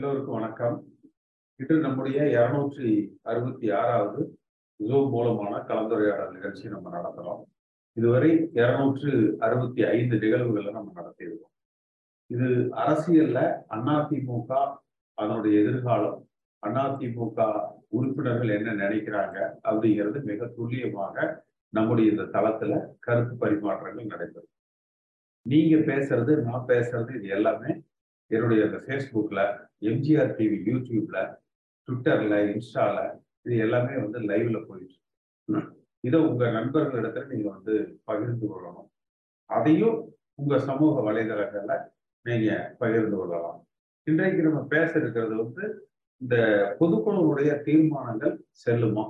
எல்லோருக்கும் வணக்கம். இன்று நம்முடைய இருநூற்றி அறுபத்தி ஆறாவது ஜூம் மூலமான கலந்துரையாடல் நிகழ்ச்சி நம்ம நடத்துகிறோம் இதுவரை இருநூற்று அறுபத்தி ஐந்து நிகழ்வுகளை நம்ம நடத்தியிருக்கோம். இது அரசியல்ல அதிமுக அதனுடைய எதிர்காலம் அதிமுக உறுப்பினர்கள் என்ன நினைக்கிறாங்க அப்படிங்கிறது மிக துல்லியமாக நம்முடைய இந்த தளத்துல கருத்து பரிமாற்றங்கள் நடைபெறும். நீங்க பேசுறது நான் பேசுறது இது எல்லாமே என்னுடைய அந்த ஃபேஸ்புக்கில் எம்ஜிஆர் டிவி யூடியூப்ல ட்விட்டர்ல இன்ஸ்டால இது எல்லாமே வந்து லைவ்ல போயிட்டு இதை உங்க நண்பர்களிடத்துல நீங்க வந்து பகிர்ந்து கொள்ளணும். அதையும் உங்க சமூக வலைதளங்கள்ல நீங்க பகிர்ந்து கொள்ளலாம். இன்றைக்கு நம்ம பேச இருக்கிறது வந்து இந்த பொதுக்குழுவுடைய தீர்மானங்கள் செல்லுமா?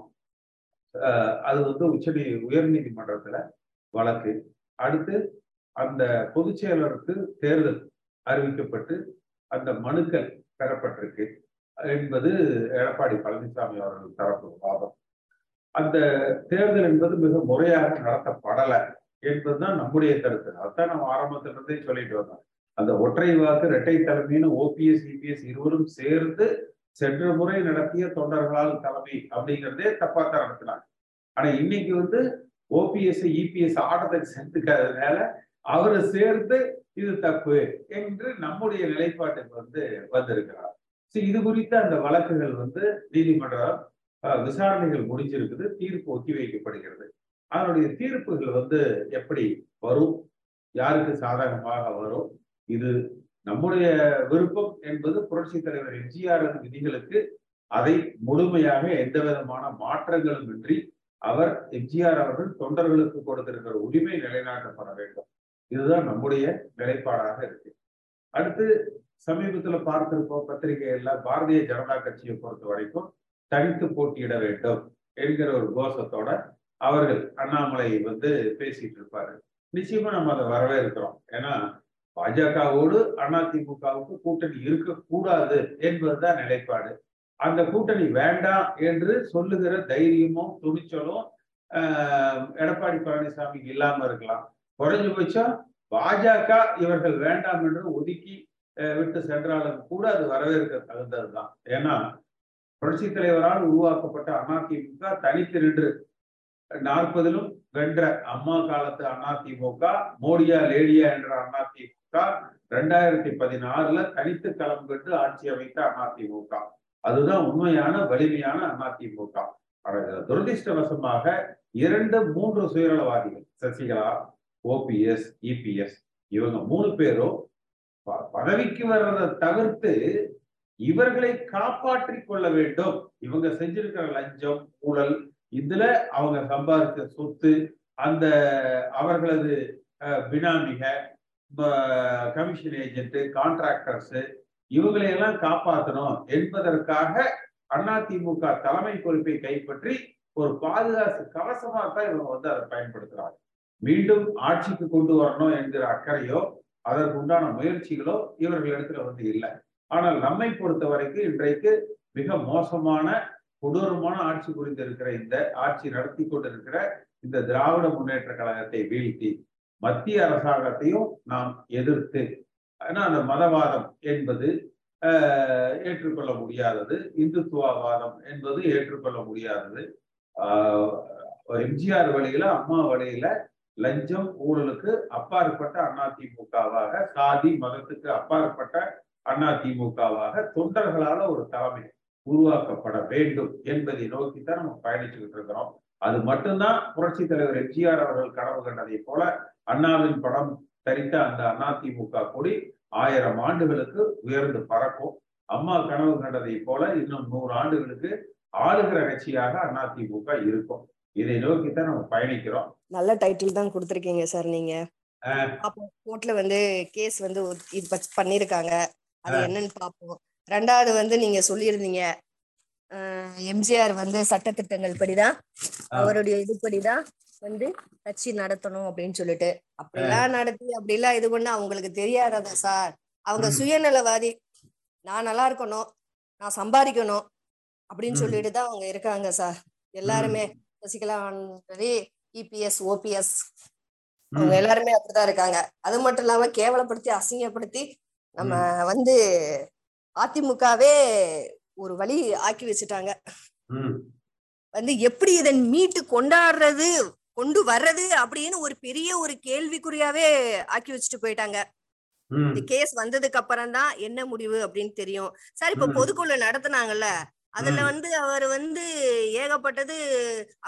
அது வந்து உச்ச உயர் நீதிமன்றத்துல வழக்கு. அடுத்து அந்த பொதுச் செயலருக்கு தேர்தல். அறிவிக்கப்பட்டு அந்த மனுக்கள் பெறப்பட்டிருக்கு என்பது எடப்பாடி பழனிசாமி அவர்கள் தரப்பு வாதம். அந்த தேர்தல் என்பது மிக முறையாக நடத்தப்படலை என்பதுதான் நம்முடைய கருத்து. அதான் நம்ம ஆரம்பத்துல இருந்தே சொல்லிட்டு வந்தோம். அந்த ஒற்றை வாக்கு இரட்டை தலைமைன்னு ஓபிஎஸ் இபிஎஸ் இருவரும் சேர்ந்து சென்ற முறை நடத்திய தொண்டர்களால் தலைமை அப்படிங்கிறதே தப்பா தான் நடத்தினாங்க. ஆனா இன்னைக்கு வந்து ஓபிஎஸ் இபிஎஸ் ஆட்டத்தை சேர்த்துக்காததுனால அவரை சேர்ந்து இது தப்பு என்று நம்முடைய நிலைப்பாட்டுக்கு வந்து வந்திருக்கிறார். ஸோ இது குறித்த அந்த வழக்குகள் வந்து நீதிமன்றம் விசாரணைகள் முடிஞ்சிருக்குது தீர்ப்பு ஒத்தி வைக்கப்படுகிறது. அதனுடைய தீர்ப்புகள் வந்து எப்படி வரும்? யாருக்கு சாதகமாக வரும்? இது நம்முடைய விருப்பம் என்பது புரட்சி தலைவர் எம்ஜிஆரின் விதிகளுக்கு அதை முழுமையாக எந்த விதமான மாற்றங்களும் இன்றி அவர் எம்ஜிஆர் அவர்கள் தொண்டர்களுக்கு கொடுத்திருக்கிற உரிமை நிலைநாட்டப்பட வேண்டும். இதுதான் நம்முடைய நிலைப்பாடாக இருக்கு. அடுத்து சமீபத்துல பார்த்திருப்போம் பத்திரிகைகள்ல பாரதிய ஜனதா கட்சியை பொறுத்த வரைக்கும் தனித்து போட்டியிட வேண்டும் என்கிற ஒரு கோஷத்தோட அவர்கள் அண்ணாமலை வந்து பேசிட்டு இருப்பாரு. நிச்சயமா நம்ம அதை வரவேற்கிறோம். ஏன்னா பாஜகவோடு அதிமுகவுக்கு கூட்டணி இருக்கக்கூடாது என்பதுதான் நிலைப்பாடு. அந்த கூட்டணி வேண்டாம் என்று சொல்லுகிற தைரியமும் துணிச்சலும் எடப்பாடி பழனிசாமி இல்லாம இருக்கலாம். குறைஞ்சபட்சம் பாஜக இவர்கள் வேண்டாம் என்று ஒதுக்கி அஹ், விட்டு சென்றாலும் கூட அது வரவேற்க தகுந்ததுதான். ஏன்னா புரட்சி தலைவரால் உருவாக்கப்பட்ட அதிமுக தனித்து நின்று நாற்பதிலும் வென்ற அம்மா காலத்து அதிமுக மோடியா லேடியா என்ற அதிமுக ரெண்டாயிரத்தி பதினாறுல தனித்து களம் கண்டு ஆட்சி அமைத்த அதிமுக அதுதான் உண்மையான வலிமையான அதிமுக ஆனால் இரண்டு மூன்று சுயநலவாதிகள் சசிகலா ஓபிஎஸ் இபிஎஸ் இவங்க மூணு பேரும் பதவிக்கு வர்றதை தவிர்த்து இவர்களை காப்பாற்றி கொள்ள வேண்டும். இவங்க செஞ்சிருக்கிற லஞ்சம் ஊழல் இதுல அவங்க சம்பாதித்த சொத்து அந்த அவர்களது பினாமிக கமிஷன் ஏஜென்ட் கான்ட்ராக்டர்ஸ் இவங்களை எல்லாம் காப்பாற்றணும் என்பதற்காக அதிமுக தலைமை பொறுப்பை கைப்பற்றி ஒரு பாதுகாப்பு கவசமாக தான் இவங்க வந்து அதை பயன்படுத்துறாங்க. மீண்டும் ஆட்சிக்கு கொண்டு வரணும் என்கிற அக்கறையோ அதற்கு உண்டான முயற்சிகளோ இவர்களிடத்துல வந்து இல்லை. ஆனால் நம்மை பொறுத்த வரைக்கும் இன்றைக்கு மிக மோசமான கொடூரமான ஆட்சி புரிந்திருக்கிற இந்த ஆட்சி நடத்தி கொண்டிருக்கிற இந்த திராவிட முன்னேற்ற கழகத்தை வீழ்த்தி மத்திய அரசாங்கத்தையும் நாம் எதிர்த்து ஏன்னா அந்த மதவாதம் என்பது ஏற்றுக்கொள்ள முடியாதது இந்துத்துவவாதம் என்பது ஏற்றுக்கொள்ள முடியாதது. எம்ஜிஆர் வழியில அம்மா வழியில லஞ்சம் ஊழலுக்கு அப்பாற்பட்ட அதிமுகவாக சாதி மதத்துக்கு அப்பாற்பட்ட அதிமுகவாக தொண்டர்களால ஒரு தலைமை உருவாக்கப்பட வேண்டும் என்பதை நோக்கி தான் நம்ம பயணிச்சுக்கிட்டு இருக்கிறோம். அது மட்டும்தான் புரட்சி தலைவர் எம்ஜிஆர் அவர்கள் கனவு கண்டதை போல அண்ணாவின் படம் தரித்த அந்த அதிமுக கொடி ஆயிரம் ஆண்டுகளுக்கு உயர்ந்து பறக்கும். அம்மா கனவு கண்டதை போல இன்னும் நூறு ஆண்டுகளுக்கு ஆளுகிற கட்சியாக அதிமுக இருக்கும். இதை நோக்கித்தான் நம்ம பயணிக்கிறோம். நல்ல டைட்டில் தான் கொடுத்துருக்கீங்க சார் நீங்க. அப்போ கோர்ட்ல வந்து கேஸ் வந்து இது பண்ணிருக்காங்க. அது. என்னன்னு பார்ப்போம் ரெண்டாவது வந்து நீங்க சொல்லியிருந்தீங்க. எம்ஜிஆர் வந்து சட்டத்திட்டங்கள் படிதான். ஆ. அவருடைய இதுபடிதான் வந்து கட்சி நடத்தணும் அப்படின்னு சொல்லிட்டு. அப்படிலாம் நடத்தி அப்படிலாம் இது பண்ண அவங்களுக்கு தெரியாததா சார் அவங்க. சுயநலவாதி. நான் நல்லா இருக்கணும். நான் சம்பாதிக்கணும். அப்படின்னு. சொல்லிட்டு தான் அவங்க இருக்காங்க சார் எல்லாருமே. சசிகலா சரி இபிஎஸ் ஓபிஎஸ் அவங்க எல்லாருமே அப்படிதான் இருக்காங்க. அது மட்டும் இல்லாம கேவலப்படுத்தி அசிங்கப்படுத்தி நம்ம வந்து அதிமுகவே ஒரு வழி ஆக்கி வச்சுட்டாங்க. வந்து எப்படி இதை மீட்டு கொண்டாடுறது கொண்டு வர்றது அப்படின்னு ஒரு பெரிய ஒரு கேள்விக்குறியாவே ஆக்கி வச்சுட்டு போயிட்டாங்க. இந்த கேஸ் வந்ததுக்கு அப்புறம் தான் என்ன முடிவு அப்படின்னு தெரியும். சார் இப்ப. பொதுக்குழு நடத்துனாங்கல்ல அதுல. வந்து அவர் வந்து ஏகப்பட்டது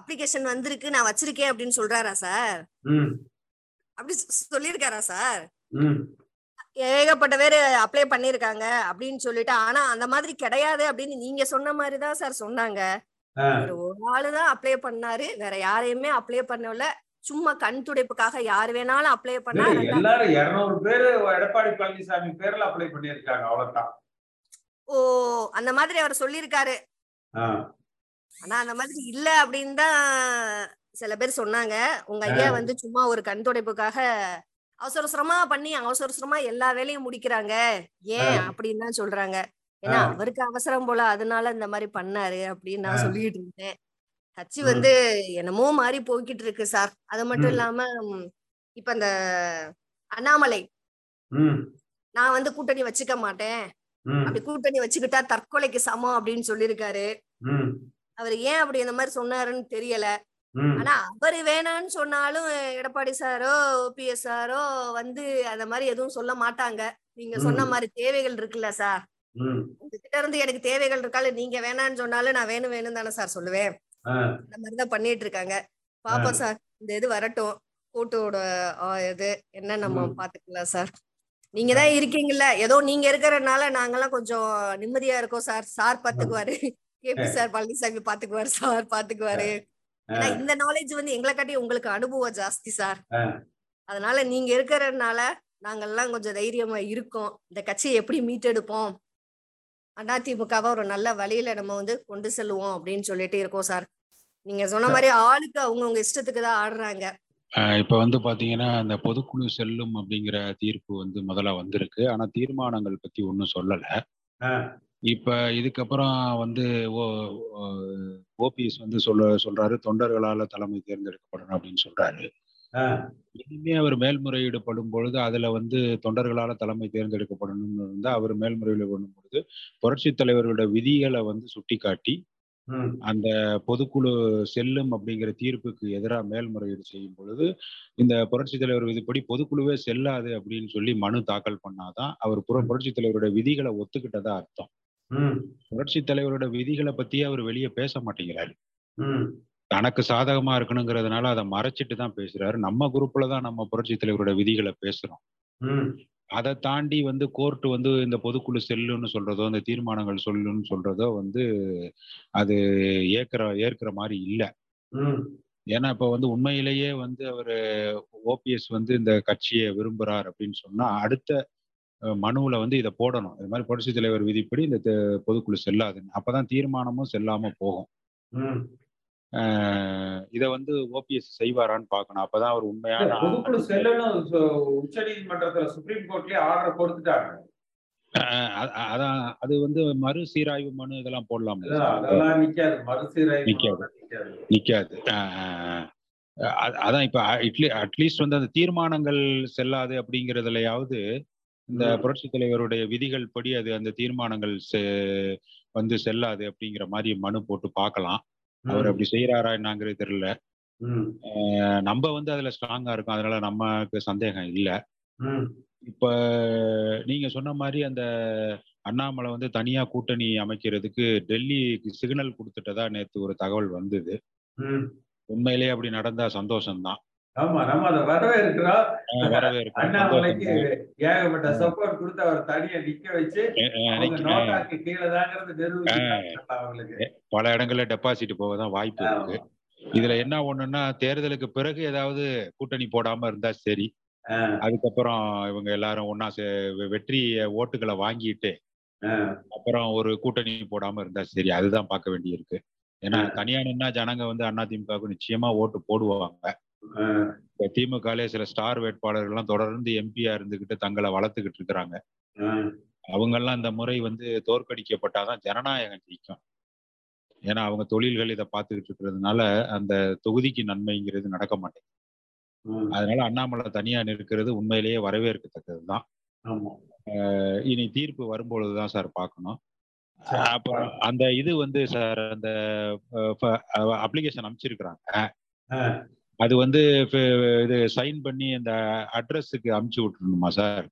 அப்ளிகேஷன் வந்திருக்கு நான் வச்சிருக்கேன் அப்படின்னு சொல்றாரா சார்? அப்படி சொ- சொல்லியிருக்காரா சார்? ஏகப்பட்ட பேர் அப்ளை பண்ணிருக்காங்க அப்படின்னு சொல்லிட்டு ஆனா அந்த மாதிரி கிடையாது அப்படின்னு நீங்க சொன்ன மாதிரி தான் சார் சொன்னாங்க. ஒரு ஆளுதான் அப்ளை பண்ணாரு வேற யாரையுமே அப்ளை பண்ணல சும்மா கண் துடைப்புக்காக யார் வேணாலும் அப்ளை பண்ணா இல்ல, ரெண்டா- எல்லாரும் இருநூறு பேரு எடப்பாடி பழனிசாமி பேர்ல அப்ளை பண்ணியிருக்காங்க அவ்வளவுதான். ஓ அந்த மாதிரி அவர் சொல்லியிருக்காரு. ஆனா அந்த மாதிரி இல்ல அப்படின்னு தான் சில பேர் சொன்னாங்க. உங்க ஐயா வந்து சும்மா ஒரு கண் துடைப்புக்காக அவசர அவசரமா பண்ணி அவசர அவசரமா எல்லா வேலையும் முடிக்கிறாங்க. ஏன் அப்படின்னு தான் சொல்றாங்க. ஏன்னா. அவருக்கு அவசரம் போல அதனால இந்த மாதிரி பண்ணாரு அப்படின்னு. நான் சொல்லிட்டு இருந்தேன். கட்சி. வந்து என்னமோ மாறி போய்கிட்டு இருக்கு சார். அது மட்டும். இல்லாம இப்ப இந்த அண்ணாமலை. நான் வந்து கூட்டணி வச்சுக்க மாட்டேன். அப்படி கூட்டணி வச்சுக்கிட்டா தற்கொலைக்கு சமம் அப்படின்னு சொல்லியிருக்காரு. அவர் ஏன் அப்படி இந்த மாதிரி சொன்னாருன்னு தெரியல. ஆனா அவரு வேணான்னு சொன்னாலும் எடப்பாடி சாரோ ஓபிஎஸ் சாரோ வந்து அந்த மாதிரி எதுவும் சொல்ல மாட்டாங்க. நீங்க சொன்ன. மாதிரி தேவைகள் இருக்குல்ல சார். உங்ககிட்ட இருந்து எனக்கு தேவைகள் இருக்கால நீங்க வேணான்னு சொன்னாலும் நான் வேணும் வேணும் தானே சார் சொல்லுவேன். அந்த மாதிரிதான் பண்ணிட்டு இருக்காங்க. பாப்போம் சார் இந்த இது வரட்டும். கூட்டோட இது என்ன நம்ம. பாத்துக்கலாம் சார். நீங்க தான் இருக்கீங்கல்ல. ஏதோ நீங்க இருக்கிறதுனால நாங்கெல்லாம் கொஞ்சம் நிம்மதியா இருக்கோம் சார். சார் பாத்துக்குவாரு. கேபி சார் பழனிசாமி பாத்துக்குவாரு. சார் பாத்துக்குவாரு. ஏன்னா இந்த நாலேஜ் வந்து எங்களை காட்டி உங்களுக்கு அனுபவம் ஜாஸ்தி சார். அதனால நீங்க இருக்கிறதுனால நாங்கெல்லாம் கொஞ்சம் தைரியமா இருக்கோம். இந்த கட்சியை எப்படி மீட்டெடுப்போம்? அதிமுகவை ஒரு நல்ல வழியில நம்ம வந்து கொண்டு செல்லுவோம் அப்படின்னு சொல்லிட்டு இருக்கோம் சார். நீங்க சொன்ன மாதிரி ஆளுக்கு அவங்கவுங்க இஷ்டத்துக்கு தான் ஆடுறாங்க. இப்ப வந்து பாத்தீங்கன்னா அந்த பொதுக்குழு செல்லும் அப்படிங்கிற தீர்ப்பு வந்து முதல்ல வந்திருக்கு ஆனா தீர்மானங்கள் பத்தி ஒன்றும் சொல்லல. இப்ப இதுக்கப்புறம் வந்து ஓபிஎஸ் வந்து சொல்ல சொல்றாரு தொண்டர்களால தலைமை தேர்ந்தெடுக்கப்படணும் அப்படின்னு சொல்றாரு. இனிமே அவர் மேல்முறையீடு படும் பொழுது அதுல வந்து தொண்டர்களால தலைமை தேர்ந்தெடுக்கப்படணும்னு இருந்தா அவர் மேல்முறையீடு பண்ணும் பொழுது புரட்சி தலைவர்களோட விதிகளை வந்து சுட்டிக்காட்டி அந்த பொதுக்குழு செல்லும் அப்படிங்கிற தீர்ப்புக்கு எதிராக மேல்முறையீடு செய்யும் பொழுது இந்த புரட்சி தலைவர் விதிப்படி பொதுக்குழுவே செல்லாது அப்படின்னு சொல்லி மனு தாக்கல் பண்ணாதான் அவர் புற புரட்சி தலைவரோட விதிகளை ஒத்துக்கிட்டதா அர்த்தம். புரட்சி தலைவரோட விதிகளை பத்தியே அவர் வெளியே பேச மாட்டேங்கிறாரு. தனக்கு சாதகமா இருக்கணுங்கிறதுனால அதை மறைச்சிட்டு தான் பேசுறாரு. நம்ம குரூப்ல தான் நம்ம புரட்சி தலைவரோட விதிகளை பேசுறோம். அதை தாண்டி வந்து கோர்ட் வந்து இந்த பொதுக்குழு செல்லுன்னு சொல்றதோ இந்த தீர்மானங்கள் சொல்லுன்னு சொல்றதோ வந்து அது ஏற்கிற ஏற்கிற மாதிரி இல்லை. ஏன்னா இப்ப வந்து உண்மையிலேயே வந்து அவர் ஓபிஎஸ் வந்து இந்த கட்சியை விரும்புறார் அப்படின்னு சொன்னா அடுத்த மனுவுல வந்து இதை போடணும். இது மாதிரி புரட்சி தலைவர் விதிப்படி இந்த பொதுக்குழு செல்லாதுன்னு. அப்பதான் தீர்மானமும் செல்லாம போகும். இதை வந்து ஓபிஎஸ் செய்வாரான்னு பார்க்கணும். அப்பதான் அவர் உண்மையான பொதுக்குழு செல்லணும் உச்ச நீதிமன்றத்துல சுப்ரீம் கோர்ட்லயே ஆர்டர் கொடுத்துட்டாங்க. அதான் அது வந்து மறு சீராய்வு மனு இதெல்லாம் போடலாம் அதெல்லாம் நிக்காது. மறுசீராய்வு நிக்காது. நிக்காது. அதான் இப்ப அட்லீ அட்லீஸ்ட் வந்து அந்த தீர்மானங்கள் செல்லாது அப்படிங்கறதுலயாவது இந்த. புரட்சி தலைவருடைய விதிகள் படி அது அந்த தீர்மானங்கள் வந்து செல்லாது அப்படிங்கிற மாதிரி மனு போட்டு பார்க்கலாம். அவர் அப்படி செய்யறாரா என்னங்கிறது தெரியல. நம்ம வந்து அதுல ஸ்ட்ராங்கா இருக்கோம். அதனால நமக்கு சந்தேகம் இல்ல. இப்ப நீங்க சொன்ன மாதிரி அந்த அண்ணாமலை வந்து தனியா கூட்டணி அமைக்கிறதுக்கு டெல்லிக்கு சிக்னல் கொடுத்துட்டதா நேத்து ஒரு தகவல் வந்தது. உண்மையிலேயே அப்படி நடந்தா சந்தோஷம்தான். ஆமா நம்ம அதை வரவேற்கிறோம். அண்ணாமலைக்கு. ஏகப்பட்ட. சப்போர்ட் கொடுத்து அவர் தனியா நிக்க வச்சு நோட்டாக்கு கீழே தாங்கிறது நிரூபிச்சு பல இடங்கள்ல டெபாசிட் போக தான் வாய்ப்பு இருக்கு. இதுல என்ன ஒண்ணுன்னா தேர்தலுக்கு பிறகு ஏதாவது கூட்டணி போடாம இருந்தா சரி. அதுக்கப்புறம் இவங்க எல்லாரும் ஒன்னா வெற்றி ஓட்டுகளை வாங்கிட்டு அப்புறம் ஒரு கூட்டணி போடாம இருந்தா சரி. அதுதான் பார்க்க வேண்டியிருக்கு. ஏன்னா ஆ. தனியா நின்னா ஜனங்க வந்து அதிமுகவுக்கு நிச்சயமா ஓட்டு போடுவாங்க. திமுகலே சில ஸ்டார் வேட்பாளர்கள் எல்லாம் தொடர்ந்து எம்பியா இருந்துகிட்டு தங்களை வளர்த்துக்கிட்டு இருக்கிறாங்க. அவங்க எல்லாம் இந்த முறை வந்து தோற்கடிக்கப்பட்டாதான் ஜனநாயகம் ஜெயிக்கும். ஏன்னா அவங்க தொழில்கள் இதை பார்த்துக்கிட்டு இருக்கிறதுனால அந்த தொகுதிக்கு நன்மைங்கிறது நடக்க மாட்டேங்குது. அதனால அண்ணாமலை தனியா நிற்கிறது உண்மையிலேயே வரவேற்கத்தக்கதுதான். ஆமா. அஹ், இனி தீர்ப்பு வரும்பொழுது தான் சார் பார்க்கணும். அப்ப அந்த இது வந்து சார் அந்த அப்ளிகேஷன் அமைச்சிருக்கிறாங்க ஆ, அது வந்து இது சைன் பண்ணி அந்த அட்ரஸுக்கு அமுச்சு விட்டுருணுமா சார்?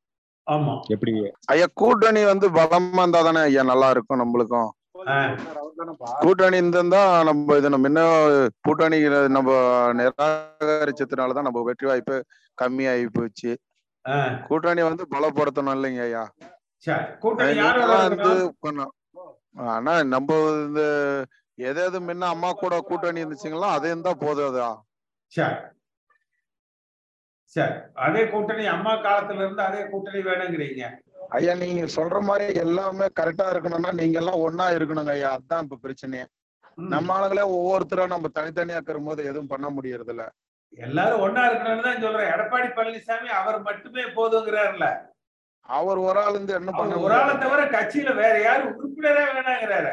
ஆமா. எப்படி? ஐயா கூட்டணி வந்து பலமா இருந்தா தானே ஐயா நல்லா இருக்கும் நம்மளுக்கும். கூட்டணி இருந்தா நம்ம இது நம்ம இன்னும் கூட்டணி நம்ம நிராகரிச்சதுனால தான் நம்ம வெற்றி வாய்ப்பு கம்மியாகி போச்சு. ஆ, கூட்டணி வந்து பலப்படுத்தணும் இல்லைங்க ஐயா. வந்து ஆனா நம்ம இந்த எது எது முன்ன அம்மா கூட கூட்டணி இருந்துச்சுங்களோ அது இருந்தா போதாதா சரி. சரி. அதே கூட்டணி அம்மா காலத்துல இருந்து அதே கூட்டணி வேணுங்கிறீங்க. ஐயா நீங்க சொல்ற மாதிரி எல்லாமே கரெக்டா இருக்கணும்னா நீங்க எல்லாம் ஒன்னா இருக்கணுங்க ஐயா. அதான் இப்ப பிரச்சனையே. நம்ம ஆளுங்களே ஒவ்வொருத்தரா நம்ம தனித்தனியா இருக்கிற போது எதுவும் பண்ண முடியறது இல்ல எல்லாரும் ஒன்னா இருக்கணும்னு தான் சொல்றேன். எடப்பாடி பழனிசாமி அவர் மட்டுமே போதுங்கிறாருல அவர் ஒரு ஆள் இருந்து என்ன பண்ண ஒரு ஆளை தவிர கட்சியில வேற யாரும் உறுப்பினரே வேணாங்கிறாரு.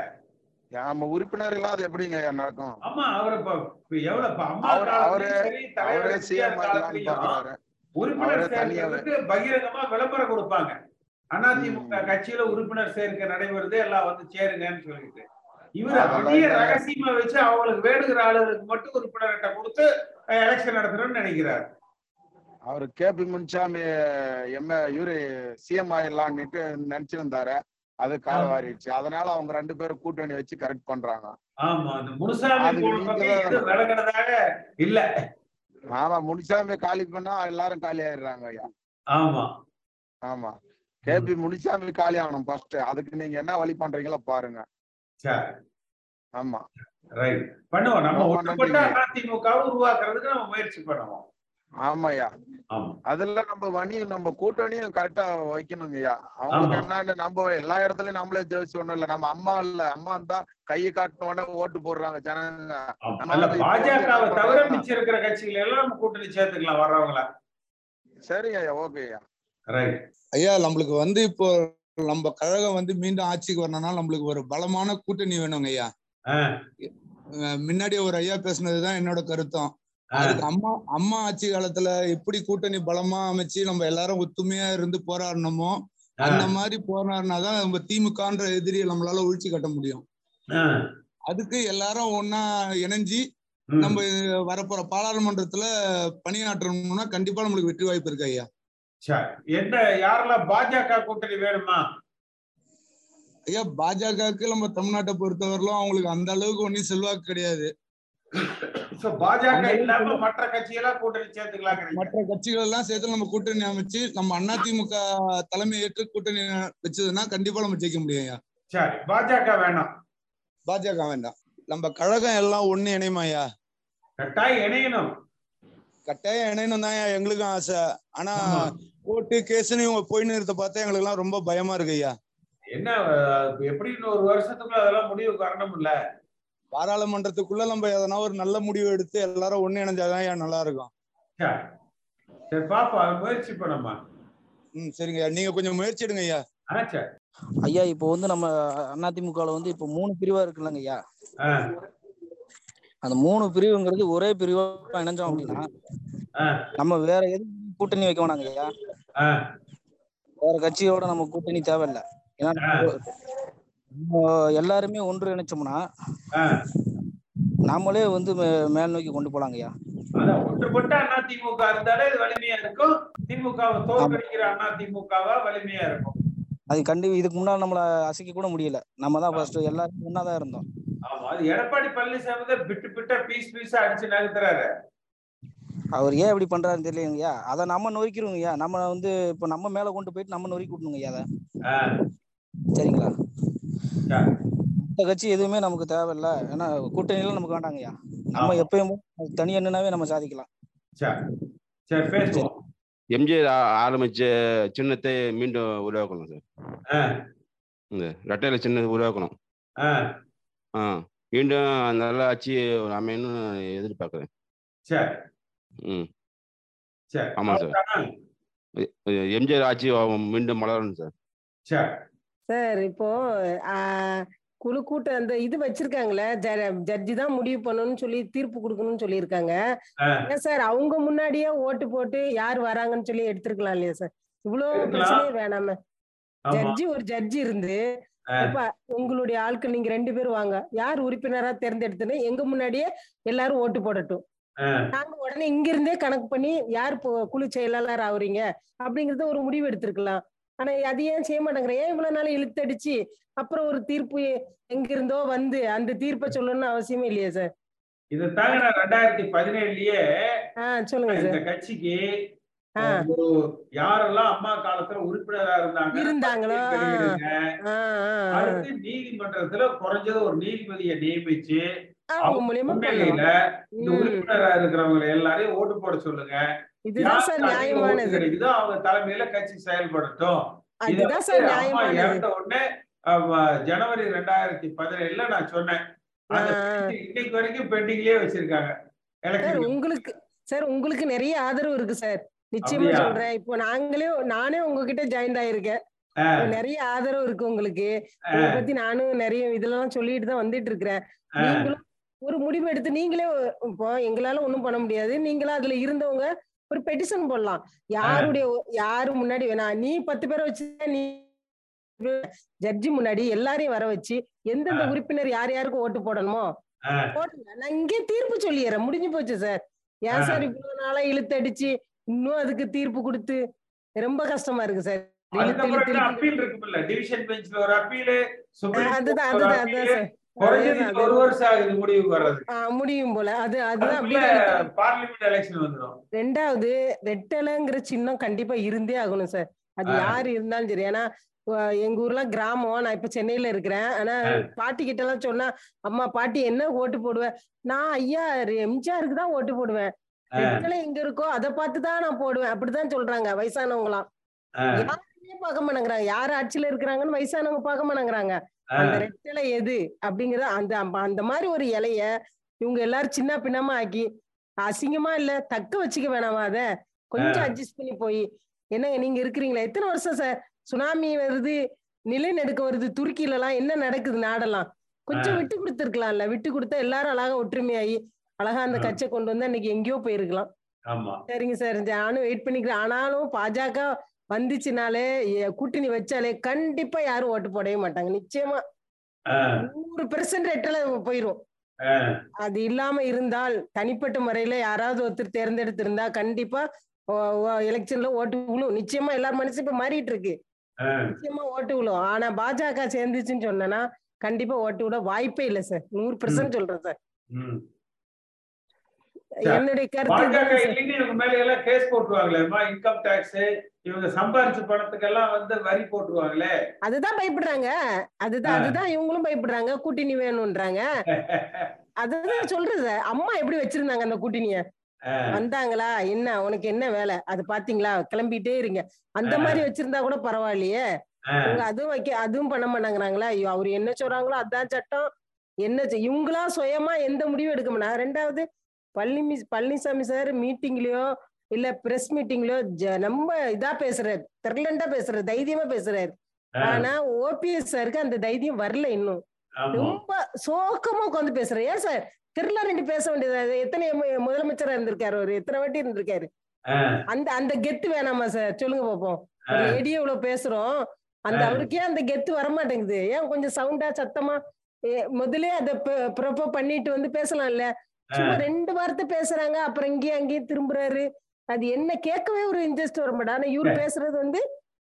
நம்ம உறுப்பினர் இல்லாத எப்படிங்க நடக்கும்? ஆமா அவர் எவ்வளவு அவர்- அவரே- சிஎம் உறுப்பினர் சேர்க்கிறதுக்கு பகிரங்கமா விளம்பரம் கொடுப்பாங்க. அதிமுக. கட்சியில உறுப்பினர் சேர்க்கை நடைபெறுது எல்லாம் வந்து சேருங்கன்னு சொல்லிட்டு. இவர் அப்படியே. ரகசியமா வச்சு அவங்களுக்கு வேணுங்கிற ஆளுகளுக்கு மட்டும் உறுப்பினர்கிட்ட கொடுத்து எலெக்ஷன் நடத்தணும்னு நினைக்கிறார். அவர் கே பி முன்சாமி எம்ஏ இவரு சிஎம் ஆயிடலான்னுட்டு நினைச்சிருந்தாரு. அது காலவாரிடுச்சு. அதனால அவங்க ரெண்டு பேரும் கூட்டணி வச்சு கரெக்ட் பண்றாங்க. இல்ல. ஆமா முனிசாமி காலி பண்ணா எல்லாரும் காலி ஆயிடுறாங்க ஐயா. ஆமா. ஆமா. கேபி முனிசாமி காலி ஆகணும் ஃபர்ஸ்ட் அதுக்கு நீங்க என்ன வழி பண்றீங்களோ பாருங்க. ஆமா. ரைட் பண்ணுவோம். நம்ம. அதிமுகவை உருவாக்குறதுக்கு நம்ம முயற்சி பண்ணுவோம். ஆமாய்யா. ஆமா. அதுல நம்ம வணி நம்ம கூட்டணியும் கரெக்டா வைக்கணுங்கய்யா. அவங்களுக்கு ஆமா. என்னன்னு நம்ம எல்லா இடத்துலயும் நம்மளே ஜெயிச்சு ஒண்ணும் இல்ல. நம்ம அம்மா இல்ல. அம்மா இருந்தா கையை காட்டின உடனே ஓட்டு போடுறாங்க ஜனங்க. பாஜகவை தவிர மிச்சம் இருக்கிற கட்சிகள் எல்லாம் நம்ம கூட்டணி சேர்த்துக்கலாம் வர்றவங்கள. சரிங்க ஐயா ஓகேயா ரைட் ஐயா நம்மளுக்கு வந்து இப்போ நம்ம கழகம் வந்து மீண்டும் ஆட்சிக்கு வரணும்னா நம்மளுக்கு ஒரு பலமான கூட்டணி வேணுங்க ஐயா முன்னாடி ஒரு ஐயா பேசுனதுதான் என்னோட கருத்தம். அதுக்கு அம்மா அம்மா ஆட்சி காலத்துல எப்படி கூட்டணி பலமா அமைச்சு நம்ம எல்லாரும் ஒத்துமையா இருந்து போராடணுமோ அந்த மாதிரி போராடினாதான் நம்ம திமுகன்ற எதிரியை நம்மளால ஒழிச்சு கட்ட முடியும். அதுக்கு எல்லாரும் ஒன்னா இணைஞ்சு நம்ம வரப்போற பாராளுமன்றத்துல பணியாற்றணும்னா கண்டிப்பா நம்மளுக்கு வெற்றி வாய்ப்பு இருக்கு ஐயா. என்ன யாரெல்லாம் பாஜக கூட்டணி வேணுமா? ஐயா பாஜகவுக்கு நம்ம தமிழ்நாட்டை பொறுத்தவரையிலும் அவங்களுக்கு அந்த அளவுக்கு ஒன்னும் செல்வாக்கு கிடையாது. பாஜக இல்லாம மற்ற கட்சியெல்லாம் கூட்டணி சேர்த்துக்கலாம் மற்ற கட்சிகள் எல்லாம் சேர்த்து நம்ம கூட்டணி அமைச்சு நம்ம அதிமுக தலைமை ஏற்று கூட்டணி வச்சதுன்னா கண்டிப்பா நம்ம ஜெயிக்க முடியும் சரி பாஜக வேணாம். பாஜக வேண்டாம். நம்ம கழகம் எல்லாம் ஒண்ணு இணையுமா ஐயா? கட்டாயம் இணையணும். கட்டாயம் இணையணும் தான் எங்களுக்கும் ஆசை. ஆனா. கோர்ட்டு கேஸ்னு இவங்க போய் நிறுத்த பார்த்தா எங்களுக்கு எல்லாம் ரொம்ப பயமா இருக்கு ஐயா. என்ன அஹ், எப்படி இன்னும் ஒரு வருஷத்துக்குள்ள அதெல்லாம் முடிவுக்கு வரணும் இல்ல பாராளுமன்றத்துக்குள்ள நம்ம எதனா ஒரு நல்ல முடிவு எடுத்து எல்லாரும் ஒண்ணு இணைஞ்சாதான் ஐயா நல்லா இருக்கும் சரி அது முயற்சி பண்ணுமா? ம் சரிங்க ஐயா. நீங்க கொஞ்சம் முயற்சி எடுங்க ஐயா. ஐயா இப்போ வந்து நம்ம அதிமுகவில் வந்து இப்போ மூணு பிரிவா இருக்குல்லங்க ஐயா. அந்த மூணு பிரிவுங்கிறது ஒரே பிரிவா இணைஞ்சோம் அப்படின்னா நம்ம வேற எதுவும் கூட்டணி வைக்க வேணாங்க ஐயா. வேற கட்சியோட நம்ம கூட்டணி தேவையில்லை. ஏன்னா எல்லாருமே ஒன்று இணைச்சோம்னா ஆ. நாமளே வந்து மேல் நோக்கி கொண்டு போலாங்க ஐயா ஒன்றுபட்ட அண்ணா திமுக இருந்தாலே இது வலிமையா இருக்கும். திமுகவை தோற்கடிக்கிற அண்ணா திமுகவா வலிமையா இருக்கும். அது கண்டி இதுக்கு முன்னாடி நம்மள அசைக்க கூட முடியல. நம்ம தான் ஃபர்ஸ்ட் எல்லாரும் ஒன்னா தான் இருந்தோம். ஆமா அது எடப்பாடி பழனிசாமி தான் பிட்டு பிட்டா பீஸ் பீஸா அடிச்சு நகர்த்துறாரு. அவர் ஏன் இப்படி பண்றாருன்னு தெரியலங்க ஐயா அதை நம்ம நொறுக்கிறோங்க ஐயா நம்ம வந்து இப்போ நம்ம மேல கொண்டு போயிட்டு நம்ம நொறுக்கி விடணுங்க ஐயா அதை சரிங்களா? சரி. இந்த கட்சி எதுவுமே நமக்கு தேவையில்ல. ஏன்னா கூட்டணியில நமக்கு வேண்டாங்க ஐயா. நம்ம. எப்பயும் தனியா நின்னாவே நம்ம சாதிக்கலாம். சரி. பேசுவோம் எம்ஜிஆர் ஆரம்பிச்ச சின்னத்தை மீண்டும் உருவாக்கணும் சார். ஆ, இந்த ரெட்டையில சின்னத்தை உருவாக்கணும். மீண்டும் நல்ல ஆட்சி அமையணும்னு எதிர்பார்க்குறேன். சரி ம். சரி. ஆமா சார். எம்ஜிஆர் ஆட்சி மீண்டும் மலரணும் சார். சரி சார் இப்போ குழு கூட்டம் அந்த இது வச்சிருக்காங்களே ஜட்ஜி தான் முடிவு பண்ணணும்னு சொல்லி தீர்ப்பு கொடுக்கணும்னு சொல்லியிருக்காங்க. ஏன் சார் அவங்க முன்னாடியே ஓட்டு போட்டு யார் வராங்கன்னு சொல்லி எடுத்திருக்கலாம் இல்லையா சார்? இவ்வளவு. பிரச்சனையே வேணாம. ஜட்ஜி ஒரு ஜட்ஜி இருந்து. இப்ப உங்களுடைய ஆட்கள் நீங்க ரெண்டு பேரும் வாங்க. யார் உறுப்பினரா தேர்ந்தெடுத்துன்னு எங்க முன்னாடியே எல்லாரும் ஓட்டு போடட்டும். நாங்க உடனே இங்க இருந்தே கணக்கு பண்ணி யார் குழு செயலாளர் ஆகுறீங்க? அப்படிங்கறத ஒரு முடிவு எடுத்திருக்கலாம். ஆனா அது ஏன் செய்ய மாட்டேங்கிற? ஏன் இவ்வளவு நாள் இழுத்தடிச்சு? அப்புறம் ஒரு தீர்ப்பு எங்க இருந்தோ வந்து அந்த தீர்ப்பை சொல்லணும்னு அவசியமே இல்லையா சார்? இதை தாங்க நான் ரெண்டாயிரத்தி பதினேழுலயே சொல்லுங்க இந்த கட்சிக்கு யாரெல்லாம் அம்மா காலத்துல உறுப்பினரா இருந்தாங்க இருந்தாங்களோ, அடுத்து நீதிமன்றத்துல குறைஞ்சது ஒரு நீதிபதியை நியமிச்சு பண்ணலாம். இந்த ம். உறுப்பினரா இருக்கிறவங்க எல்லாரையும் ஓட்டு போட சொல்லுங்க. இதுதான் சார் நியாயமானது. கிடைக்குதோ அவங்க தலைமையில கட்சி செயல்படட்டும். அதுதான் சார் நியாயமானது. உடனே ஜனவரி ரெண்டாயிரத்தி பதினேழுல நான் சொன்னேன். அந்த ஆஹ் ஆஹ். petition இன்னைக்கு வரைக்கும் பெண்டிங்லயே வச்சிருக்காங்க. சார் எலெக்ஷன் உங்களுக்கு சார் உங்களுக்கு நிறைய ஆதரவு இருக்கு சார். நிச்சயமா? சொல்றேன். இப்போ நாங்களே நானே உங்ககிட்ட ஜாயின் ஆயிருக்கேன். நிறைய ஆதரவு இருக்கு உங்களுக்கு. உங்களை பத்தி நானும் நிறைய இதெல்லாம் சொல்லிட்டு தான் வந்துட்டு இருக்கிறேன். நீங்களும் ஒரு முடிவு எடுத்து நீங்களே இப்போ எங்களால ஒண்ணும் பண்ண முடியாது. நீங்களா அதுல இருந்தவங்க ஒரு பெட்டிஷன் போடலாம். யாருடைய யாரு முன்னாடி வேணா நீ பத்து பேரை வச்சு நீ ஜட்ஜி முன்னாடி எல்லாரையும் வர வச்சு எந்தெந்த. உறுப்பினர் யார் யாருக்கு ஓட்டு போடணுமோ. போடுங்க நான் இங்கே தீர்ப்பு சொல்லிடுறேன். முடிஞ்சு போச்சு சார். ஏன். சார் இவ்வளவு நாளா இழுத்தடிச்சு இன்னும் அதுக்கு தீர்ப்பு கொடுத்து ரொம்ப கஷ்டமா இருக்கு சார். அதுதான் அதுதான் அதுதான் சார். குறைஞ்சது அதேதான், இப்ப ஒரு வருஷம் ஆகுது முடிவுக்கு வர்றது. ஆ, முடியும் போல. அது அதுதான் பார்லிமெண்ட் எலெக்ஷன் வந்துடும். ரெண்டாவது ரெட்டலைங்கிற சின்னம் கண்டிப்பா இருந்தே ஆகணும் சார் அது. யாரு இருந்தாலும் சரி. ஏன்னா எங்க ஊர்லாம் கிராமம் நான் இப்ப சென்னையில இருக்கிறேன். ஆனா. பாட்டி கிட்ட எல்லாம் சொன்னா அம்மா பாட்டி என்ன ஓட்டு போடுவேன் நான் ஐயா எம்ஜிஆருக்கு தான் ஓட்டு போடுவேன். எங்க இருக்கோ அதை பார்த்து தான் நான் போடுவேன். அப்படிதான் சொல்றாங்க வயசானவங்களாம். பார்க்க மாட்டேங்கிறாங்க. யார் ஆட்சியில இருக்கிறாங்கன்னு வயசானவங்க பார்க்க மாட்டேங்கிறாங்க. அந்த ரெட்டலை எது அப்படிங்கறது அந்த அந்த மாதிரி ஒரு இலைய இவங்க எல்லாரும் சின்ன பின்னமா ஆக்கி அசிங்கமா இல்ல தக்க வச்சுக்க வேணாமா அத? கொஞ்சம் அட்ஜஸ்ட் பண்ணி போய் என்னங்க நீங்க இருக்கிறீங்களா? எத்தனை வருஷம் சார் சுனாமி வருது நிலநடுக்கம் வருது துருக்கியில எல்லாம் என்ன நடக்குது நாடெல்லாம்? கொஞ்சம். விட்டு கொடுத்துருக்கலாம்ல. விட்டு கொடுத்தா எல்லாரும் அழகா ஒற்றுமையாகி அழகா அந்த. கட்சியை கொண்டு வந்து அன்னைக்கு எங்கேயோ போயிருக்கலாம். சரிங்க சார். நானும் வெயிட் பண்ணிக்கிறேன். ஆனாலும் பாஜக வந்துச்சுனாலே கூட்டணி வச்சாலே கண்டிப்பா யாரும் ஓட்டு போடவே மாட்டாங்க நிச்சயமா. நூறு பெர்சன்ட் ரெட்டல போயிரும். அது இல்லாம இருந்தால் தனிப்பட்ட முறையில யாராவது ஒருத்தர் தேர்ந்தெடுத்து இருந்தா கண்டிப்பா எலெக்ஷன்ல ஓட்டு விழும் நிச்சயமா எல்லார் மனசும் இப்ப மாறிட்டு இருக்கு. நிச்சயமா ஓட்டு விழும் ஆனா பாஜக சேர்ந்துச்சுன்னு சொன்னேன்னா கண்டிப்பா ஓட்டு விட வாய்ப்பே இல்லை சார் நூறு பெர்சன்ட் சொல்றேன். சரி. என்னுடைய கருத்து மேல எல்லாம் கேஸ் போட்டுருவாங்களேம்மா இன்கம் டாக்ஸ் இவங்க சம்பாரிச்ச பணத்துக்கெல்லாம் வந்து வரி போட்டுருவாங்களே. அதுதான் பயப்படுறாங்க. அதுதான். அதுதான் இவங்களும் பயப்படுறாங்க. கூட்டணி வேணும்ன்றாங்க. அதுதான் சொல்றது அம்மா எப்படி வச்சிருந்தாங்க அந்த கூட்டணிய. வந்தாங்களா? என்ன? உனக்கு என்ன வேலை? அது பாத்தீங்களா? கிளம்பிட்டே இருங்க. அந்த. மாதிரி வச்சிருந்தா கூட பரவாயில்லையே. இவங்க அதுவும் வைக்க அதுவும் பண்ண மாட்டாங்கிறாங்களா? ஐயோ அவர் என்ன சொல்றாங்களோ அதான் சட்டம். என்ன இவங்களா சுயமா எந்த முடிவும் எடுக்க மாட்டாங்க. ரெண்டாவது பழனி பழனிசாமி சார் மீட்டிங்லயோ இல்ல பிரஸ் மீட்டிங்லயோ ரொம்ப இதா பேசுறாரு தெரலண்டா பேசுறாரு தைரியமா பேசுறாரு. ஆனா ஓபிஎஸ் சாருக்கு அந்த தைரியம் வரல இன்னும். ரொம்ப சோகமா உட்காந்து பேசுறாரு ஏன் சார்? திருல ரெண்டு பேச வேண்டியது? எத்தனை முதலமைச்சரா இருந்திருக்காரு அவரு? எத்தனை வாட்டி இருந்திருக்காரு. அந்த அந்த கெத்து வேணாமா சார்? சொல்லுங்க பாப்போம். ஒரு ஆ. லேடியே இவ்வளவு பேசுறோம். அந்த. அவருக்கே அந்த கெத்து வரமாட்டேங்குது. ஏன் கொஞ்சம் சவுண்டா சத்தமா ஏ, முதல்லயே அதை ப்ரொப்போ பண்ணிட்டு வந்து பேசலாம்ல. சும்மா ரெண்டு வார்த்தை பேசுறாங்க அப்புறம் இங்கேயும் அங்கேயும் திரும்புறாரு. அது என்ன கேட்கவே ஒரு இன்ட்ரெஸ்ட் வர மாட்டேன் ஆனா இவரு பேசுறது வந்து